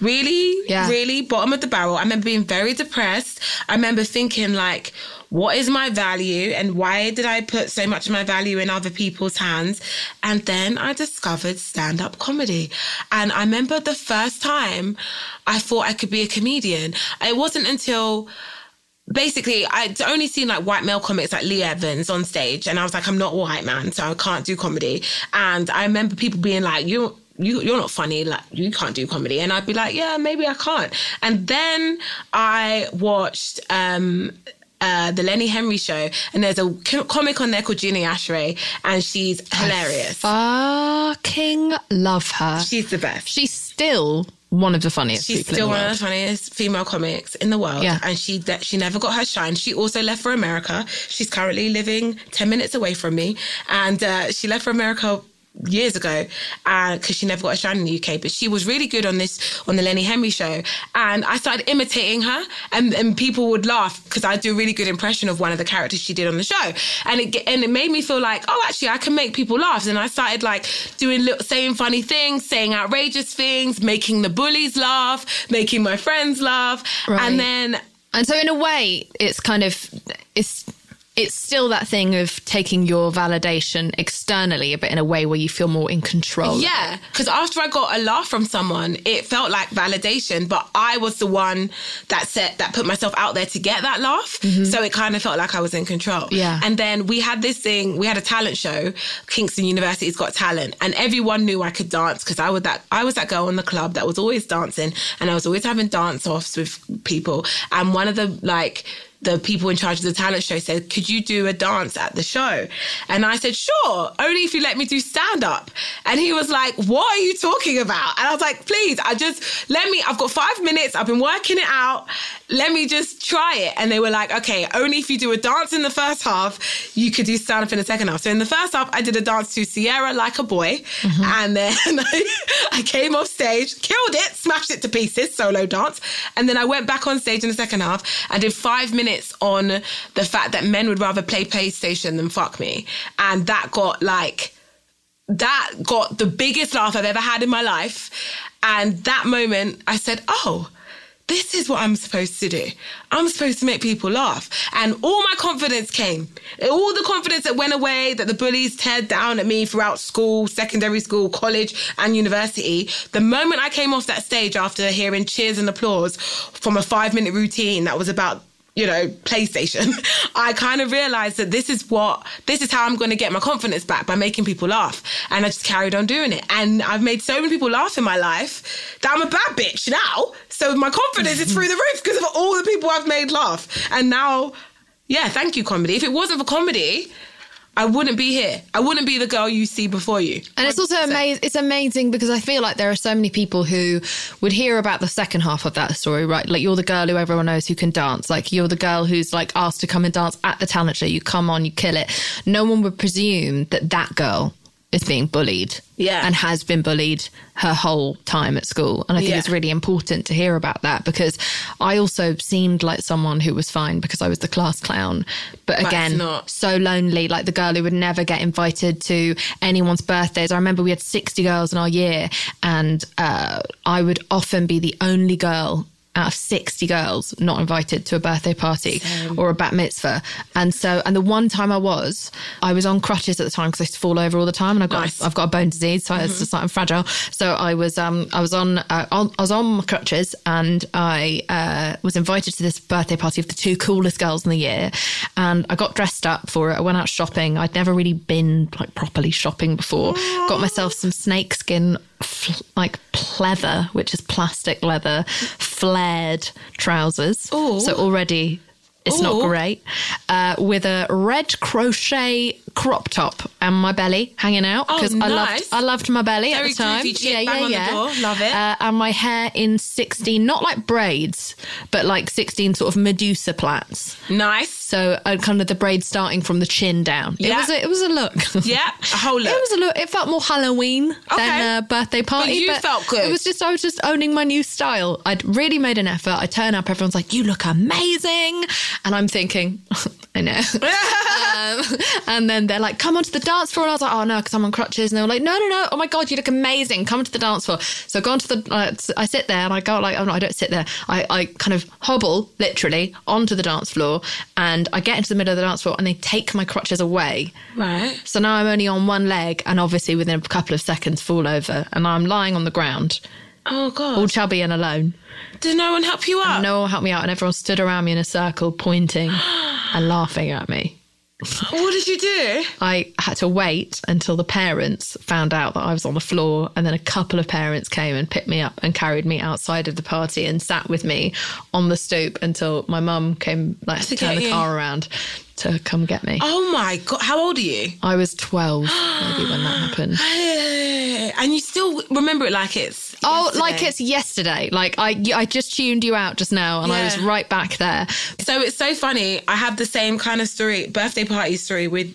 really, Yeah. really bottom of the barrel. I remember being very depressed. I remember thinking like. What is my value and why did I put so much of my value in other people's hands? And then I discovered stand up comedy. And I remember the first time I thought I could be a comedian. It wasn't until basically I'd only seen like white male comics like Lee Evans on stage and I was like I'm not a white man so I can't do comedy and I remember people being like you you, you're not funny like you can't do comedy and I'd be like yeah maybe I can't and then I watched um uh, the Lenny Henry show, and there's a comic on there called Gina Yashere, and she's hilarious. Fucking love her. She's the best. She's still one of the funniest She's still one of the funniest female comics in the world. Yeah. And she that she never got her shine. She also left for America. She's currently living 10 minutes away from me. And uh, she left for America years ago uh, because she never got a shine in the UK. But she was really good on this, on the Lenny Henry show. And I started imitating her and, and people would laugh because I do a really good impression of one of the characters she did on the show. And it, and it made me feel like, oh, actually, I can make people laugh. And I started like doing, little, saying funny things, saying outrageous things, making the bullies laugh, making my friends laugh. Right. And then And so in a way, it's kind of it's it's still that thing of taking your validation externally, but in a way where you feel more in control. Yeah, because after I got a laugh from someone, it felt like validation, but I was the one that said that put myself out there to get that laugh. Mm-hmm. So it kind of felt like I was in control. Yeah. And then we had this thing, we had a talent show, Kingston University's Got Talent, and everyone knew I could dance because I was that I was that girl in the club that was always dancing and I was always having dance offs with people. And one of the like the people in charge of the talent show said, Could you do a dance at the show? And I said, Sure, only if you let me do stand up. And he was like, What are you talking about? And I was like, Please, I just let me, I've got five minutes, I've been working it out. Let me just try it. And they were like, Okay, only if you do a dance in the first half, you could do stand up in the second half. So in the first half, I did a dance to Ciara like a boy. Mm-hmm. And then I, I came off stage, killed it, smashed it to pieces, solo dance. And then I went back on stage in the second half and did five minutes on the fact that men would rather play PlayStation than fuck me. And that got like, that got the biggest laugh I've ever had in my life. And that moment, I said, oh, this is what I'm supposed to do. I'm supposed to make people laugh. And all my confidence came. All the confidence that went away, that the bullies teared down at me throughout school, secondary school, college, and university. The moment I came off that stage after hearing cheers and applause from a five minute routine that was about you know, PlayStation, I kind of realized that this is what, this is how I'm going to get my confidence back by making people laugh. And I just carried on doing it. And I've made so many people laugh in my life that I'm a bad bitch now. So my confidence is through the roof because of all the people I've made laugh. And now, yeah, thank you, comedy. If it wasn't for comedy, I wouldn't be here. I wouldn't be the girl you see before you. And it's also amazing. It's amazing because I feel like there are so many people who would hear about the second half of that story, right? Like you're the girl who everyone knows who can dance. Like you're the girl who's like asked to come and dance at the talent show. You come on, you kill it. No one would presume that that girl is being bullied. Yeah. And has been bullied her whole time at school. And I think Yeah. it's really important to hear about that because I also seemed like someone who was fine because I was the class clown. But again, so lonely, like the girl who would never get invited to anyone's birthdays. I remember we had 60 girls in our year, and uh, I would often be the only girl out of 60 girls not invited to a birthday party or a bat mitzvah. And so, and the one time I was, I was on crutches at the time because I used to fall over all the time and I've got, Nice. Mm-hmm. I've got a bone disease. So it's just like I'm fragile. So I was, um, I was on, uh, on I was on my crutches and I, uh, was invited to this birthday party of the two coolest girls in the year. And I got dressed up for it. I went out shopping. I'd never really been like properly shopping before. Got myself some snakeskin like pleather, which is plastic leather, flared trousers. Ooh. So already it's not great. Uh, with a red crochet crop top and my belly hanging out Oh, because I loved. I loved my belly Very at the time. groovy chick, bang on the door. Love it. Uh, and my hair in sixteen, not like braids, but like sixteen sort of Medusa plaits. Nice. So uh, kind of the braids starting from the chin down. It Yeah. was a, it was a look. Yeah, a whole look. It was a look. It felt more Halloween Okay. than a birthday party. But you felt good. It was just I was just owning my new style. I'd really made an effort. I turn up. Everyone's like, "You look amazing," and I'm thinking, I know. um, and then they're like, "Come onto the dance floor," and I was like, "Oh no," because I'm on crutches. And they were like, "No, no, no! Oh my god, you look amazing! Come onto the dance floor." So I go onto the. Uh, I sit there and I go like, "Oh no, I don't sit there." I, I kind of hobble literally onto the dance floor, and I get into the middle of the dance floor, and they take my crutches away. right. So now I'm only on one leg, and obviously within a couple of seconds fall over, and I'm lying on the ground, Oh god. all chubby and alone. Did no one help you up? No one helped me out, and everyone stood around me in a circle, pointing and laughing at me. What did you do? I had to wait until the parents found out that I was on the floor, and then a couple of parents came and picked me up and carried me outside of the party and sat with me on the stoop until my mum came, like, To to turn the you. car around to come get me. Oh my god. How old are you? I was 12 maybe when that happened. And you still remember it like it's Oh, yesterday. like it's yesterday. Like I, I just tuned you out just now, and I was right back there. So it's so funny. I have the same kind of story, birthday party story with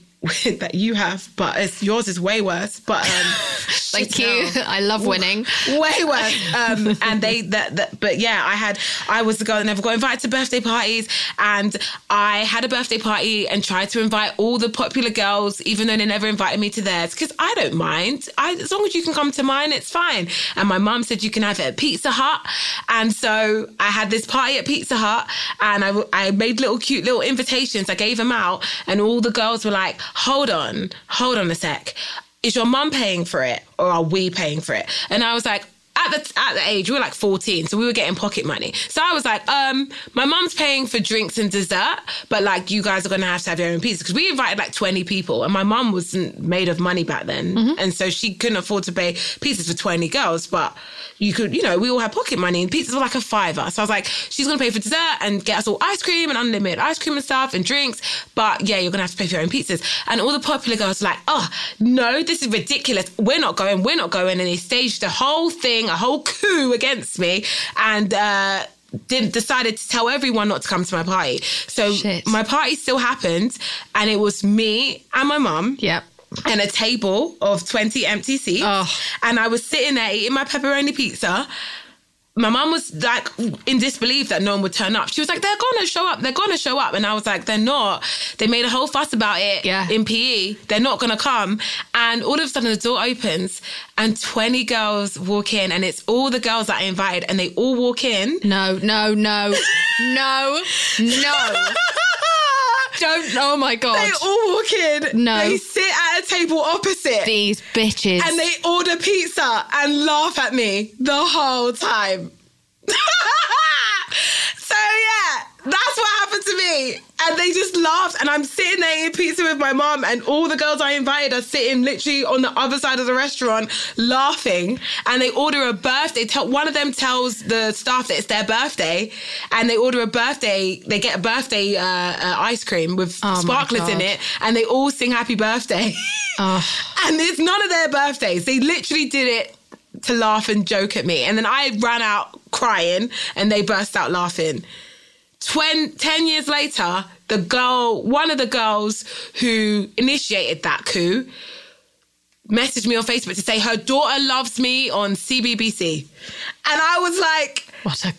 that you have, but it's, yours is way worse. But um, Thank you. I love winning. way worse. Um, and they that, that but yeah, I had I was the girl that never got invited to birthday parties, and I had a birthday party and tried to invite all the popular girls, even though they never invited me to theirs, because I don't mind. I, as long as you can come to mine, it's fine. And my mum said you can have it at Pizza Hut, and so I had this party at Pizza Hut, and I I made little cute little invitations. I gave them out, and all the girls were like, "Hold on, hold on a sec." is your mum paying for it or are we paying for it? And I was like, at the at the age, we were like 14, so we were getting pocket money. So I was like, um, my mom's paying for drinks and dessert, but like you guys are gonna have to have your own pizzas. Because we invited like 20 people, and my mom wasn't made of money back then. And so she couldn't afford to pay pizzas for 20 girls, but you could, you know, we all had pocket money and pizzas were like a fiver. So I was like, she's gonna pay for dessert and get us all ice cream and unlimited ice cream and stuff and drinks. But yeah, you're gonna have to pay for your own pizzas. And all the popular girls were like, oh no, this is ridiculous. We're not going, we're not going. And they staged the whole thing, a whole coup against me. And uh did, decided to tell everyone not to come to my party. So Shit. my party still happened, and it was me and my mum Yep. and a table of 20 empty seats. Oh. And I was sitting there eating my pepperoni pizza. My mum was like in disbelief that no one would turn up. She was like, they're gonna show up, they're gonna show up. And I was like, they're not. They made a whole fuss about it Yeah. in PE. They're not gonna come. And all of a sudden the door opens and 20 girls walk in, and it's all the girls that I invited, and they all walk in. No, no, no, no, no. Don't. Oh my god. They all walk in. No. They sit at a table opposite. These bitches. and they order pizza and laugh at me the whole time. so yeah, that's what happened to me. And they just laughed, and I'm sitting pizza with my mom, and all the girls I invited are sitting literally on the other side of the restaurant laughing. And they order a birthday. Tell one of them tells the staff that it's their birthday, and they order a birthday. They get a birthday uh, uh, ice cream with Oh sparklers in it, and they all sing happy birthday. Oh. And it's none of their birthdays. They literally did it to laugh and joke at me. And then I ran out crying and they burst out laughing. Twen- 10 years later, the girl, one of the girls who initiated that coup, messaged me on Facebook to say her daughter loves me on CBBC. And I was like, What a.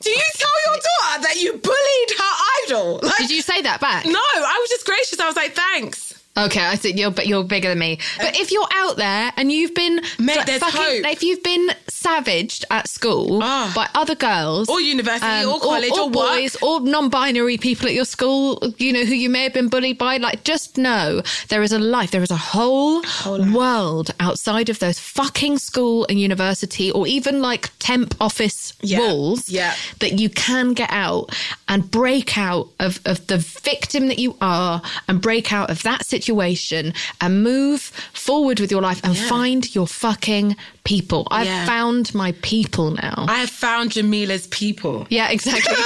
do you tell your daughter that you bullied her idol? Like, Did you say that back? No, I was just gracious. I was like, thanks. Okay, I think you're you're bigger than me. But if you're out there and you've been Mate, there's fucking- hope. if you've been savaged at school Ah. by other girls Or university, or college, or, or work. boys, or non-binary people at your school, you know who you may have been bullied by, like just know there is a life, there is a whole, world outside of those fucking school and university, or even like temp office Yeah, walls yeah. that you can get out and break out of, of the victim that you are and break out of that situation and move forward with your life and find your fucking people. I've Yeah. found my people now. I have found Jameela's people. yeah, exactly.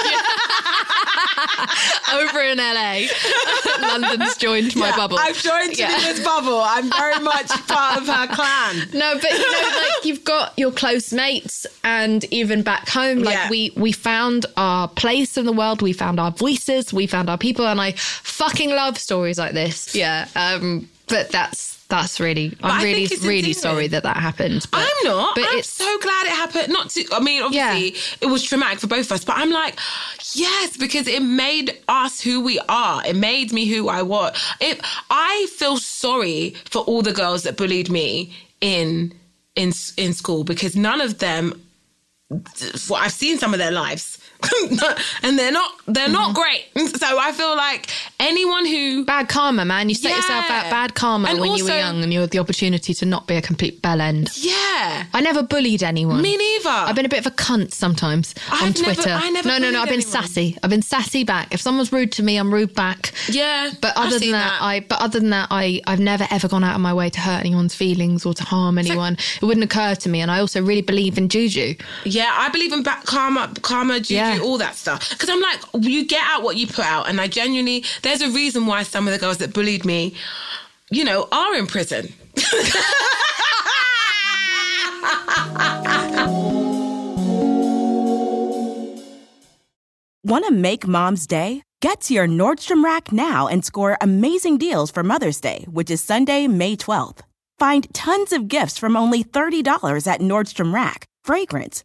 over in LA. London's joined my Yeah, bubble. I've joined Yeah. Janine's bubble. I'm very much part of her clan. No, but you know, like you've got your close mates, and even back home, like Yeah. we we found our place in the world, we found our voices, we found our people, and I fucking love stories like this. Yeah, um, but that's that's really, I I'm really really sorry that that happened. But, I'm not. but I'm it's so glad it happened. Not to. I mean, obviously, it was traumatic for both of us. But I'm like, yes, because it made us who we are. It made me who I was. It. I feel sorry for all the girls that bullied me in in in school because none of them. Well, I've seen some of their lives, and they're not they're Mm-hmm. not great. So I feel like anyone who bad karma, man. You set yourself out bad karma And when you were young, and you had the opportunity to not be a complete bell end. yeah. I never bullied anyone. Me neither. I've been a bit of a cunt sometimes on I've never- Twitter. I never no, no, no. I've been anyone. sassy. I've been sassy back. If someone's rude to me, I'm rude back. Yeah, But other than that, that. I but other than that, I I've never ever gone out of my way to hurt anyone's feelings or to harm anyone. it wouldn't occur to me, and I also really believe in juju. Yeah, I believe in back karma, karma, juju, Yeah. all that stuff. Because I'm like, you get out what you put out, and I genuinely, there's a reason why some of the girls that bullied me, you know, are in prison. Want to make mom's day? Get to your Nordstrom Rack now and score amazing deals for Mother's Day, which is Sunday, May 12th. Find tons of gifts from only $30 at Nordstrom Rack fragrance,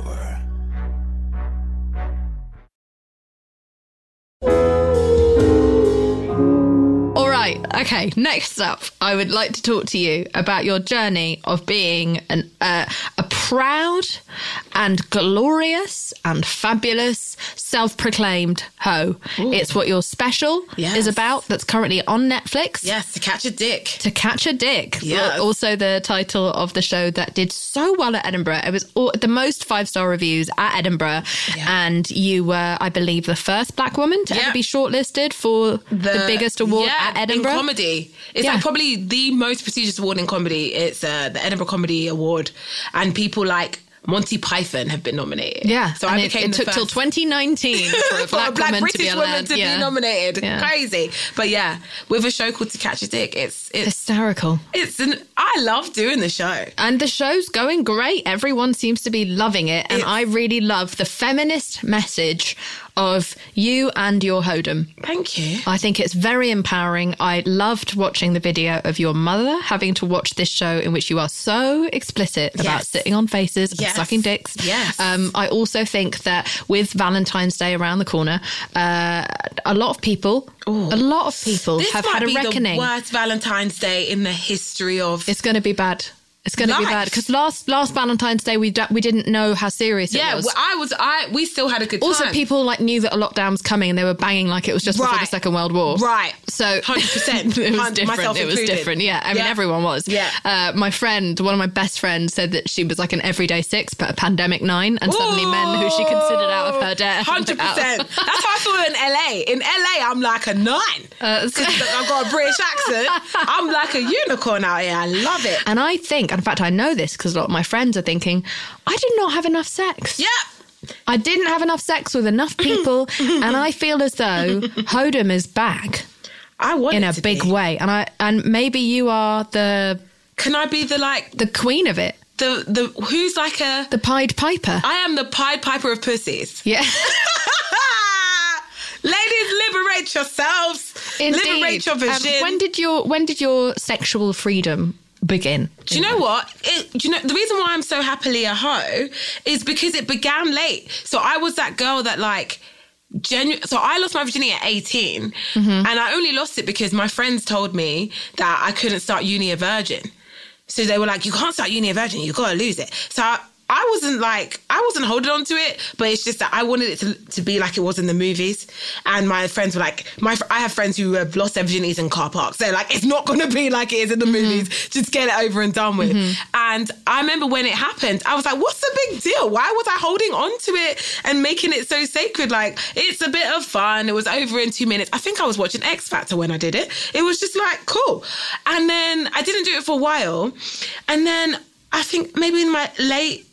Okay. Next up, I would like to talk to you about your journey of being an uh, a proud and glorious and fabulous self-proclaimed hoe. It's what your special Yes. is about. That's currently on Netflix. yes, to catch a dick. To Catch a Dick. Yes. Also, the title of the show that did so well at Edinburgh. It was all, the most five star reviews at Edinburgh. And you were, I believe, the first black woman to Yeah. ever be shortlisted for the, biggest award yeah, at Edinburgh. Comedy. It's Yeah. like probably the most prestigious award in comedy. It's uh, the Edinburgh Comedy Award. And people like Monty Python have been nominated. Yeah. So and I it, became it took till 2019 for a for black, a black woman British to be woman allowed. to yeah. be nominated. Yeah. Crazy. But yeah, with a show called To Catch a Dick, it's it's Hysterical. it's an I love doing the show. And the show's going great. Everyone seems to be loving it. And It's- I really love the feminist message of you and your hodom. Thank you. I think it's very empowering. I loved watching the video of your mother having to watch this show in which you are so explicit about sitting on faces and Yes. sucking dicks. Yes. Um, I also think that with Valentine's Day around the corner, uh, a lot of people, a lot of people This have had a be reckoning. the worst Valentine's Day in the history of It's going to be bad. It's going to be bad because last last Valentine's Day we d- we didn't know how serious yeah. it was. well, I was I we still had a good time. also, time. people like knew that a lockdown was coming and they were banging like it was just before the Second World War. Right. So 100%. it was different. myself It was different. Yeah. I mean, Yeah. everyone was. Yeah. Uh, my friend, one of my best friends, said that she was like an everyday six, but a pandemic nine, and suddenly men who she considered out of her depth. Hundred percent. That's how I feel in LA. In LA, I'm like a nine. Uh, so- 'Cause I've got a British accent. I'm like a unicorn out here. I love it. And I think, in fact, I know this because a lot of my friends are thinking, I did not have enough sex. Yep. I didn't have enough sex with enough people, and I feel as though Hodom is back I want in a big be. way, and I and maybe you are the Can I be the like the queen of it, the the who's like a the Pied Piper. I am the Pied Piper of pussies. yeah, Ladies, liberate yourselves. Liberate your Um, vision. when did your when did your sexual freedom begin? Do you know what? It, do you know the reason why I'm so happily a hoe is because it began late. So I was that girl that like genu- So I lost my virginity at 18, mm-hmm. and I only lost it because my friends told me that I couldn't start uni a virgin. So they were like, "You can't start uni a virgin. You've got to lose it." So I, I wasn't like I wasn't holding on to it, but it's just that I wanted it to, to be like it was in the movies. And my friends were like, my I have friends who have lost their virginities in car parks. They're like, it's not gonna be like it is in the mm-hmm. movies. Just get it over and done with. Mm-hmm. And I remember when it happened, I was like, what's the big deal? Why was I holding on to it and making it so sacred? Like it's a bit of fun. It was over in two minutes. I think I was watching X Factor when I did it. It was just like cool. And then I didn't do it for a while, and then I think maybe in my late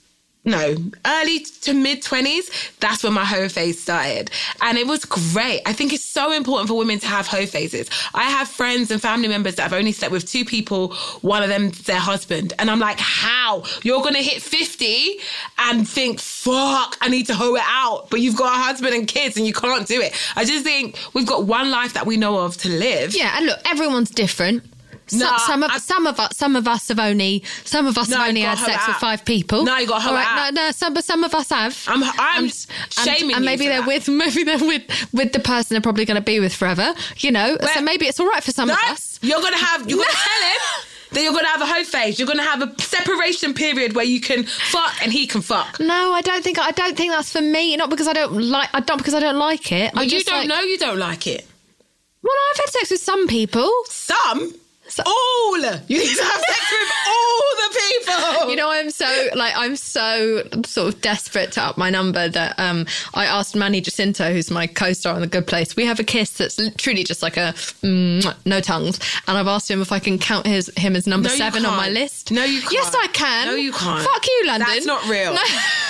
no, early to mid 20s, that's when my hoe phase started. And it was great. I think it's so important for women to have hoe phases. I have friends and family members that have only slept with two people, one of them their husband. And I'm like, how? You're going to hit 50 and think, fuck, I need to hoe it out. But you've got a husband and kids and you can't do it. I just think we've got one life that we know of to live. Yeah, and look, everyone's different. Some, Nah, some of I- some of us some of us have only some of us No, have only had sex it with five people. No, you hoe All right. No, no, some but some of us have. I'm- I'm and, shaming and you maybe they're that. with maybe they're with with the person they're probably going to be with forever. You know, so maybe it's all right for some No, of us. you're gonna have you're gonna tell him that you're gonna have a hoe phase. You're gonna have a separation period where you can fuck and he can fuck. No, I don't think I don't think that's for me. Not because I don't like I don't because I don't like it. I you just don't like- know you don't like it. Well, I've had sex with some people. Some, So- all. You need to have sex with all the people. You know, I'm so like I'm so sort of desperate to up my number that um I asked Manny Jacinto, who's my co-star on The Good Place. We have a kiss that's truly just like a mm, no tongues, and I've asked him if I can count his him as number No, seven on my list. No, you can't. Yes, I can. No, you can't. Fuck you, London. That's not real. No.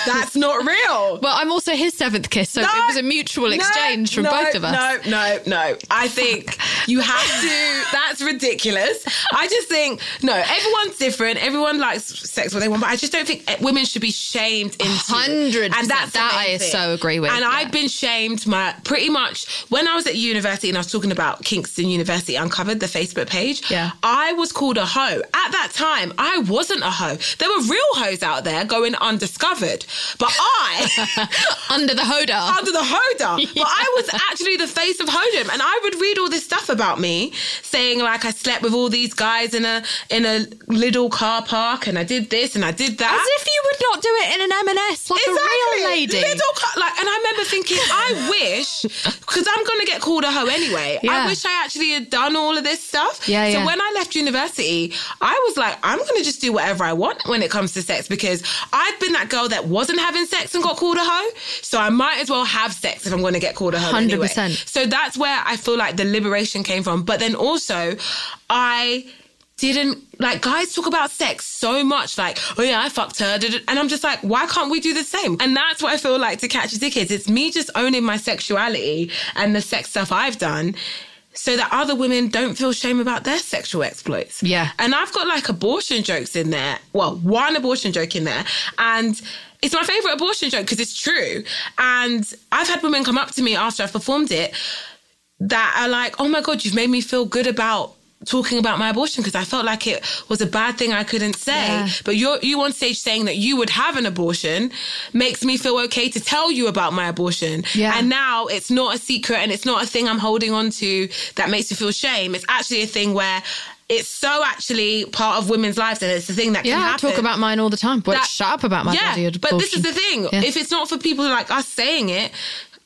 That's not real. Well, I'm also his seventh kiss, so No, it was a mutual exchange from both of us. No, no, no. I think you have to. That's ridiculous. I just think no. Everyone's different. Everyone likes sex what they want, but I just don't think eh, women should be shamed into. hundred And that's That I thing. so agree with. And yeah. I've been shamed my pretty much when I was at university and I was talking about Kingston University Uncovered, the Facebook page. Yeah. I was called a hoe. At that time, I wasn't a hoe. There were real hoes out there going undiscovered. But I under the hoda. under the hoda. But I was actually the face of hodom, and I would read all this stuff about me, saying like I slept with all these guys in a in a little car park, and I did this and I did that. As if you not do it in an M&S like a real lady. Little like, and I remember thinking, I wish, because I'm gonna get called a hoe anyway. Yeah. I wish I actually had done all of this stuff. Yeah, so yeah. when I left university, I was like, I'm gonna just do whatever I want when it comes to sex because I've been that girl that wasn't having sex and got called a hoe. So I might as well have sex if I'm gonna get called a hoe. 100%. So that's where I feel like the liberation came from. But then also, I didn't like guys talk about sex so much like oh yeah i fucked her and i'm just like why can't we do the same? And that's what i feel like to catch a dick is it's me just owning my sexuality and the sex stuff i've done so that other women don't feel shame about their sexual exploits. Yeah. and i've got like abortion jokes in there. Well one abortion joke in there. And it's my favorite abortion joke because it's true. And i've had women come up to me after i've performed it that are like, oh my God, you've made me feel good about talking about my abortion because I felt like it was a bad thing I couldn't say. Yeah. But you're you on stage saying that you would have an abortion makes me feel okay to tell you about my abortion. Yeah. And now it's not a secret and it's not a thing I'm holding on to that makes me feel shame. It's actually a thing where it's so actually part of women's lives and it's the thing that Yeah, can I happen. talk about mine all the time. But That- shut up about my yeah, body. but this is the thing. Yeah. If it's not for people like us saying it,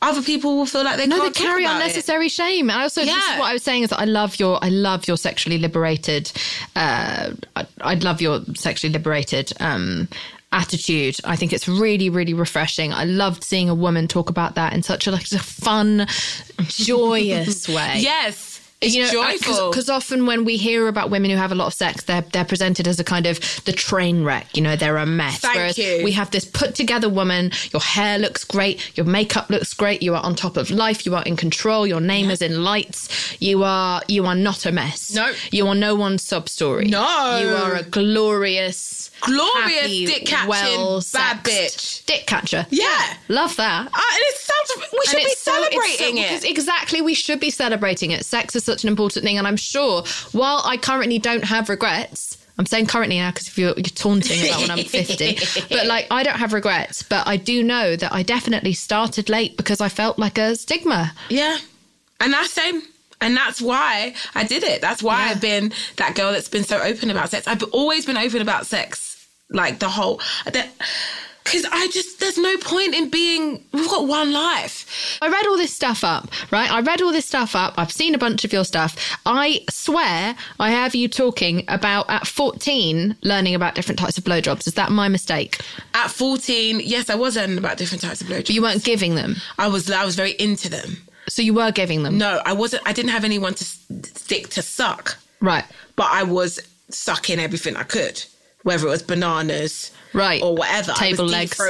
other people will feel like they no, they can't talk carry about it. unnecessary shame. And also, this is what I was saying is that I love your, I love your sexually liberated. Uh, I, I love your sexually liberated. Um, attitude i think it's really really refreshing i loved seeing a woman talk about that in such a like a fun joyous way Yes. It's you know, joyful. because often when we hear about women who have a lot of sex, they're they're presented as a kind of the train wreck. You know, they're a mess. Thank Whereas you. we have this put together woman. Your hair looks great. Your makeup looks great. You are on top of life. You are in control. Your name is in lights. You are you are not a mess. No. you are no one's sub story. No. you are a glorious, Glorious happy, dick catching well-sexed bad bitch. dick catcher. Yeah. love that. Uh, and it sounds we should And be celebrating so- it. because exactly, we should be celebrating it. Sex is such an important thing, and I'm sure while I currently don't have regrets. I'm saying currently now because if you're, you're taunting about when I'm 50, but like I don't have regrets, but I do know that I definitely started late because I felt like a stigma. Yeah. And that's same. And that's why I did it. That's why Yeah. I've been that girl that's been so open about sex. I've always been open about sex. Like the whole that Because I just, there's no point in being, we've got one life. I read all this stuff up, right? I read all this stuff up. I've seen a bunch of your stuff. I swear I have you talking about at 14 learning about different types of blowjobs. Is that my mistake? At 14, yes, I was learning about different types of blowjobs. But you weren't giving them. I was, I was very into them. So you were giving them. No, I wasn't, I didn't have anyone to stick to suck, Right. but I was sucking everything I could, whether it was bananas. Right. Or whatever. Table I was legs.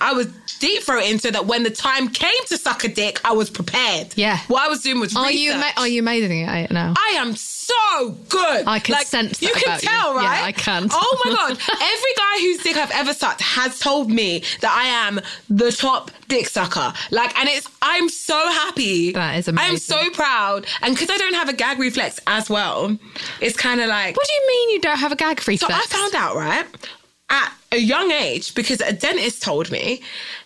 I was deep throating so that when the time came to suck a dick, I was prepared. Yeah. What I was doing was Are research. you ama- are you amazing at it now? I am so good. I can sense that You can about you. tell, Yeah, right? I can. Oh my god! Every guy whose dick I've ever sucked has told me that I am the top dick sucker. Like, and it's I'm so happy. That is amazing. I'm so proud, and because I don't have a gag reflex as well, it's kind of like. What do you mean you don't have a gag reflex? So? I found out right at a young age because a dentist told me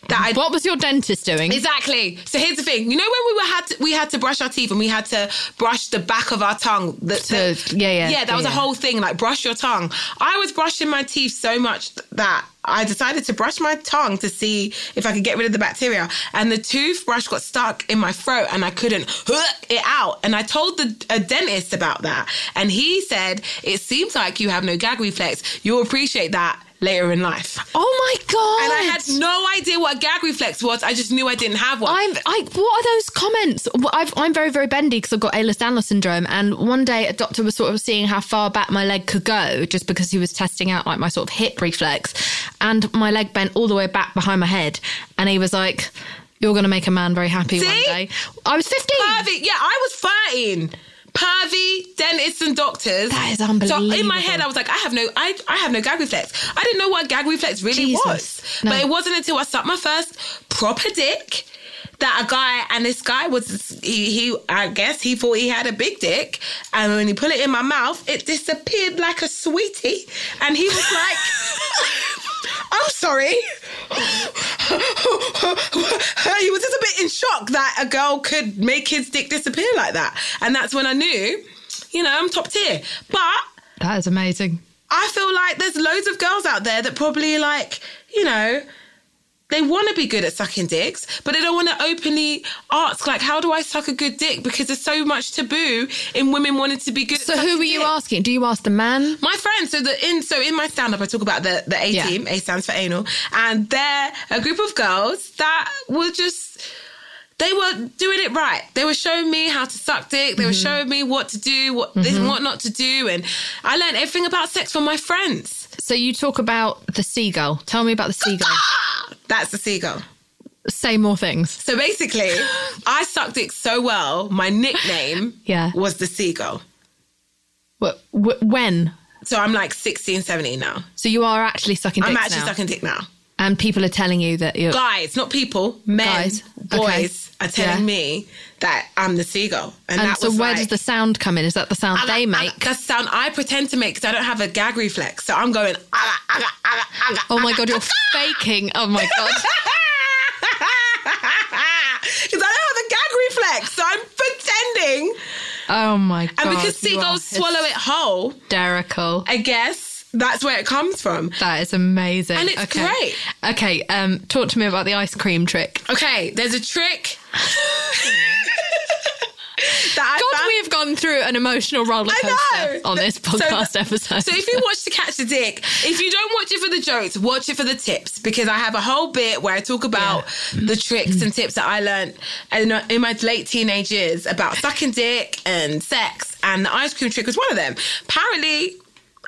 that I What was your dentist doing? Exactly. So here's the thing. You know when we were had to, we had to brush our teeth and we had to brush the back of our tongue. To- the- yeah, yeah, yeah. That yeah, was a yeah. whole thing. Like brush your tongue. I was brushing my teeth so much that I decided to brush my tongue to see if I could get rid of the bacteria. And the toothbrush got stuck in my throat and I couldn't hook it out. And I told the a dentist about that, and he said it seems like you have no gag reflex. You'll appreciate that later in life. oh my god! And I had no idea what a gag reflex was. I just knew I didn't have one. I'm. I. What are those comments? I've, I'm very, very bendy because I've got Ehlers-Danlos syndrome. And one day, a doctor was sort of seeing how far back my leg could go, just because he was testing out like my sort of hip reflex, and my leg bent all the way back behind my head. And he was like, "You're going to make a man very happy one day." I was 15. Pervy. Yeah, I was 13. Pervy, dentists and doctors. That is unbelievable. So in my head, I was like, I have no, I, I have no gag reflex. I didn't know what gag reflex really Jesus. was. No. But it wasn't until I sucked my first proper dick that a guy and this guy was he, he I guess he thought he had a big dick and when he put it in my mouth it disappeared like a sweetie and he was like I'm sorry. He was just a bit in shock that a girl could make his dick disappear like that. And that's when I knew you know I'm top tier. But That is amazing. I feel like there's loads of girls out there that probably like, you know, they want to be good at sucking dicks, but they don't want to openly ask, like, how do I suck a good dick? Because there's so much taboo in women wanting to be good. So who were you dick. asking? Do you ask the man? My friends, so the in so in my stand up, I talk about the the A Yeah. team. A stands for anal, and they're a group of girls that were just. They were doing it right. They were showing me how to suck dick. They were Mm-hmm. showing me what to do, what this what not to do, and I learned everything about sex from my friends. So you talk about the seagull. Tell me about the seagull. That's the seagull. Say more things. So basically, I sucked dick so well, my nickname Yeah. was the seagull. Wh- wh- when? So I'm like 16, 17 now. So you are actually sucking I'm actually now. sucking dick now. And people are telling you that you're. Guys, not people, men, Guys, boys okay. are telling Yeah. me that I'm the seagull. And, And so where like, does the sound come in? Is that the sound aga, they aga, make? That's the sound I pretend to make because I don't have a gag reflex. So I'm going, aga, oh my god, you're faking. Oh my god. Because I don't have a gag reflex, so I'm pretending. Oh my god. And because seagulls swallow it whole, hysterical. I guess that's where it comes from. That is amazing. And it's okay. great. Okay, um, talk to me about the ice cream trick. Okay, there's a trick. that I God, we have gone through an emotional roller coaster on this So- podcast episode. So if you watch To Catch the Dick, if you don't watch it for the jokes, watch it for the tips because I have a whole bit where I talk about the tricks and tips that I learned in, in my late teenage years about sucking dick and sex, and the ice cream trick was one of them. Apparently,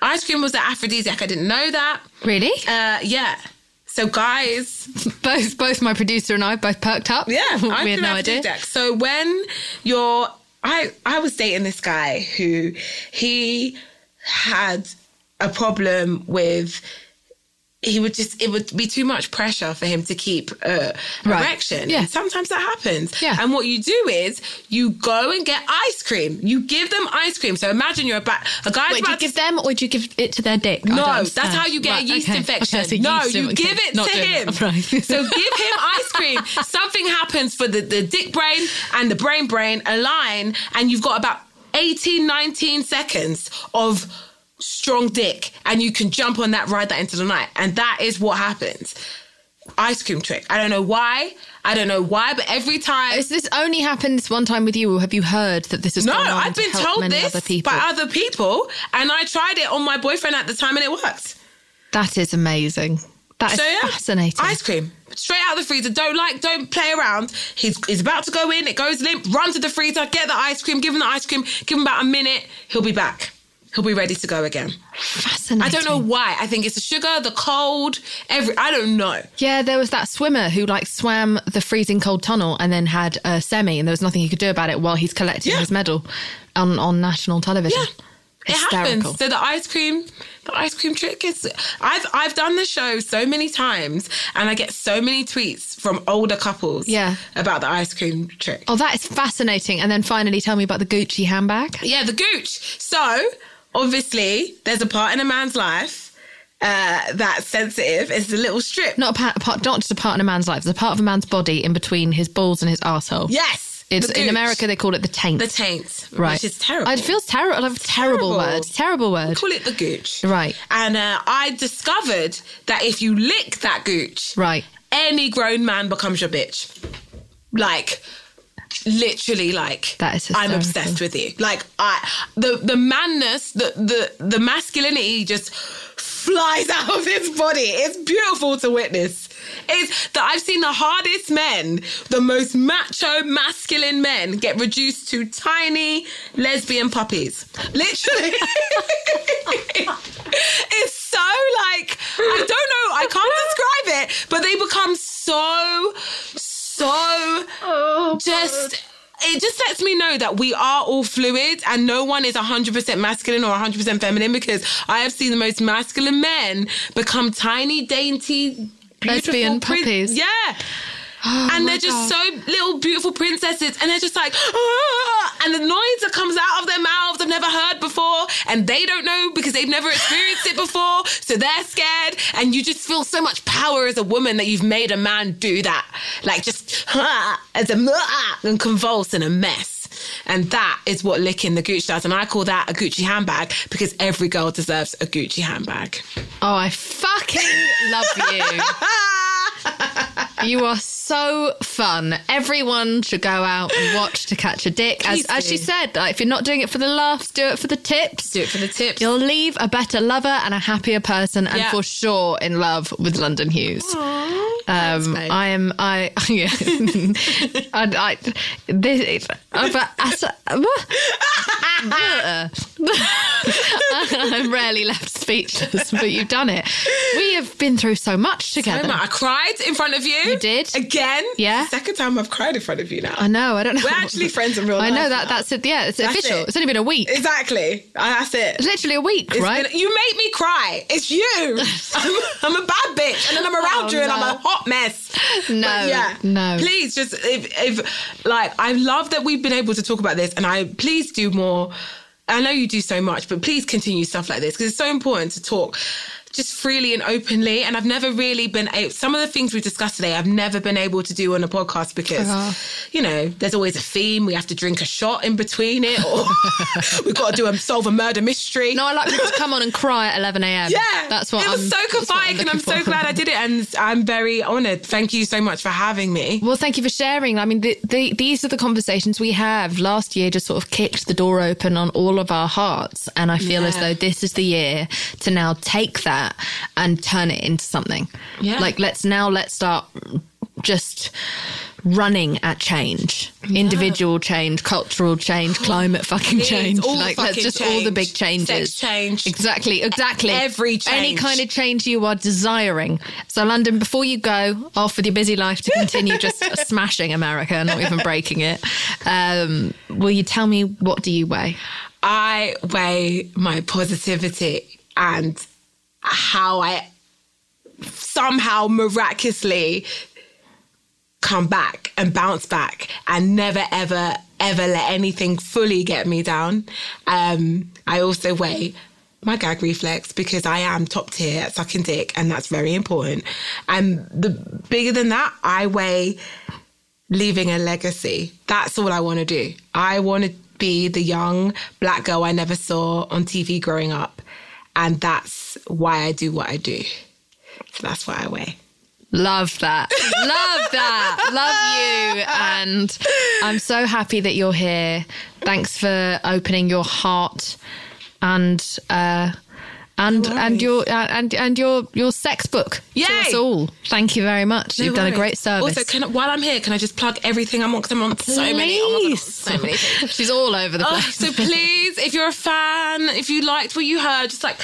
ice cream was an aphrodisiac. I didn't know that. really? Uh, yeah. So guys, both both my producer and I both perked up. Yeah, we I had can no idea. Deck. So when you're, I I was dating this guy who he had a problem with. He would just, it would be too much pressure for him to keep a Right. erection. Yeah. Sometimes that happens. Yeah. And what you do is you go and get ice cream. You give them ice cream. So imagine you're about, a guy. Wait, do you give them or do you give it to their dick? No, that's how you get Right, a yeast okay. infection. Okay, so no, yeast, you give it to him. Right. so give him ice cream. Something happens for the, the dick brain and the brain brain align, and you've got about 18, 19 seconds of strong dick, and you can jump on that, ride that into the night. And that is what happens. ice cream trick. I don't know why. I don't know why, but every time. Has this only happened this one time with you, or have you heard that this is? no, I've been help told this other people? by other people, and I tried it on my boyfriend at the time, and it worked. that is amazing. That is So yeah, fascinating. Ice cream straight out of the freezer. Don't like, don't play around. He's he's about to go in. It goes limp. Run to the freezer. Get the ice cream. Give him the ice cream. Give him about a minute. He'll be back. He'll be ready to go again. fascinating. I don't know why. I think it's the sugar, the cold, every. I don't know. Yeah, there was that swimmer who like swam the freezing cold tunnel and then had a semi, and there was nothing he could do about it while he's collecting Yeah. his medal on on national television. Yeah. It happens. So the ice cream, the ice cream trick is. I've I've done the show so many times, and I get so many tweets from older couples. Yeah. About the ice cream trick. Oh, that is fascinating. And then finally, tell me about the Gucci handbag. Yeah, the gooch. So obviously, there's a part in a man's life uh, that's sensitive. It's a little strip. Not a part, part, not just a part in a man's life. It's a part of a man's body in between his balls and his asshole. Yes, It's in. America they call it the taint. the taint, right. Which is terrible. It feels terrible. A terrible, terrible. word. Terrible word. Call it the gooch. Right. And uh, I discovered that if you lick that gooch, Right. any grown man becomes your bitch. Like, literally, like That is I'm obsessed with you. Like, I the the manness, the the the masculinity just flies out of his body. It's beautiful to witness. It's that I've seen the hardest men, the most macho, masculine men, get reduced to tiny lesbian puppies. Literally. it's so like I don't know, I can't describe it, but they become so, so Oh, just it just lets me know that we are all fluid and no one is 100% masculine or 100% feminine because I have seen the most masculine men become tiny, dainty, beautiful Lesbian prin- puppies. Yeah. And they're just so little beautiful princesses and they're just like "Ah," and the noise that comes out of their mouths I've never heard before and they don't know because they've never experienced it before so they're scared and you just feel so much power as a woman that you've made a man do that. Like just "Ah," as a "Ah," and convulse in a mess. And that is what licking the Gucci does and I call that a Gucci handbag because every girl deserves a Gucci handbag. Oh, I fucking love you. You are so fun. Everyone should go out and watch To Catch a Dick. As, as she said, like, if you're not doing it for the laughs, do it for the tips. do it for the tips You'll leave a better lover and a happier person, and Yeah. for sure in love with London Hughes. Um, babe. I am. I yeah. I, I this. uh, but as, I'm rarely left speechless, but you've done it. We have been through so much together. Emma, I cried in front of you. You did? again. Yeah. Second time I've cried in front of you now. I know. I don't know. We're actually friends in real life. I know that. now. That's it. Yeah, it's That's official. it. It's only been a week. Exactly. Uh, That's it. It's literally a week, It's right? been- you make me cry. It's you. I'm, I'm a bad bitch, and then I'm around Oh, you, and no. I'm a hot mess. No, But yeah. no. Please, just if, if like I love that we've been able to talk about this, and I please do more. I know you do so much, but please continue stuff like this because it's so important to talk just freely and openly. And I've never really been able, some of the things we discussed today, I've never been able to do on a podcast because, Uh-huh. you know, there's always a theme. We have to drink a shot in between it, or we've got to do a solve a murder mystery. No, I like to come on and cry at 11 a.m. Yeah, that's what it was I'm, so cathartic, and I'm so glad I did it, and I'm very honoured. Thank you so much for having me. Well, thank you for sharing. I mean, the, the, these are the conversations we have. Last year just sort of kicked the door open on all of our hearts. And I feel as though this is the year to now take that and turn it into something. Yeah. Like, let's now, let's start just running at change, individual change, cultural change, climate fucking change. like, fucking just all the big changes. Sex change. Exactly, exactly. Every Any kind of change you are desiring. So, London, before you go off with your busy life to continue just smashing America, not even breaking it, um, will you tell me what do you weigh? I weigh my positivity and how I somehow miraculously come back and bounce back and never ever ever let anything fully get me down. Um, I also weigh my gag reflex because I am top tier at sucking dick and that's very important. And the bigger than that, I weigh leaving a legacy. That's all I want to do. I want to be the young black girl I never saw on TV growing up. And that's why I do what I do. So that's why I weigh. Love that. Love that. Love you. And I'm so happy that you're here. Thanks for opening your heart and uh and and your uh, and and your your sex book Yay! to us all. Thank you very much. No You've done a great service. Also, can, while I'm here, can I just plug everything I'm on? Because I'm on so many. Oh God, I'm on Please. so many. She's all over the Oh, place. so please, if you're a fan, if you liked what you heard, just like,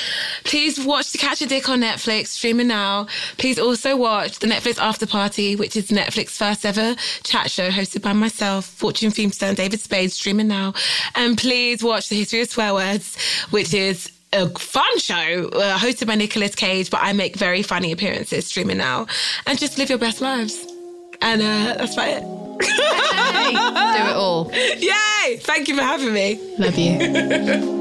please watch To Catch a Dick on Netflix, streaming now. Please also watch the Netflix After Party, which is Netflix first ever chat show hosted by myself, Fortune and David Spade, streaming now. And please watch The History of Swear Words, which is a fun show uh, hosted by Nicolas Cage, but I make very funny appearances streaming now. And just live your best lives. And uh, that's about it. Hey, do it all. Yay! Thank you for having me. Love you.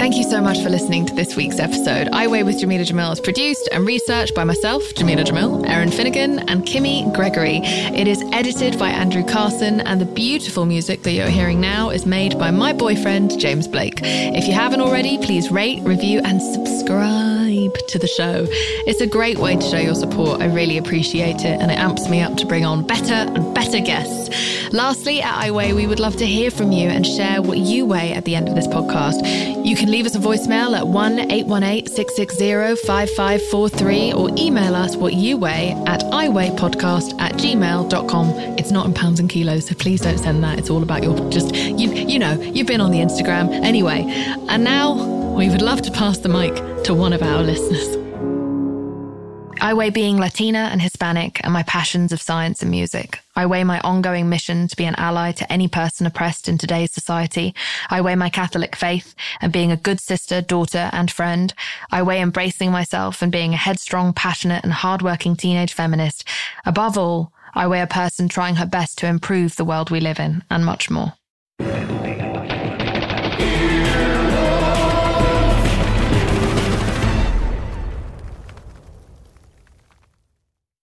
Thank you so much for listening to this week's episode. I Weigh with Jameela Jamil is produced and researched by myself, Jameela Jamil, Erin Finnegan, and Kimmy Gregory. It is edited by Andrew Carson, and the beautiful music that you're hearing now is made by my boyfriend, James Blake. If you haven't already, please rate, review, and subscribe to the show. It's a great way to show your support. I really appreciate it, and it amps me up to bring on better and better guests. Lastly, at I Weigh, we would love to hear from you and share what you weigh at the end of this podcast. You can leave us a voicemail at 1 818 660 5543 or email us what you weigh at iweighpodcast at gmail.com. It's not in pounds and kilos, so please don't send that. It's all about your just, you, you know, you've been on the Instagram. Anyway, and now we would love to pass the mic to one of our listeners. I weigh being Latina and Hispanic and my passions of science and music. I weigh my ongoing mission to be an ally to any person oppressed in today's society. I weigh my Catholic faith and being a good sister, daughter, and friend. I weigh embracing myself and being a headstrong, passionate, and hardworking teenage feminist. Above all, I weigh a person trying her best to improve the world we live in, and much more.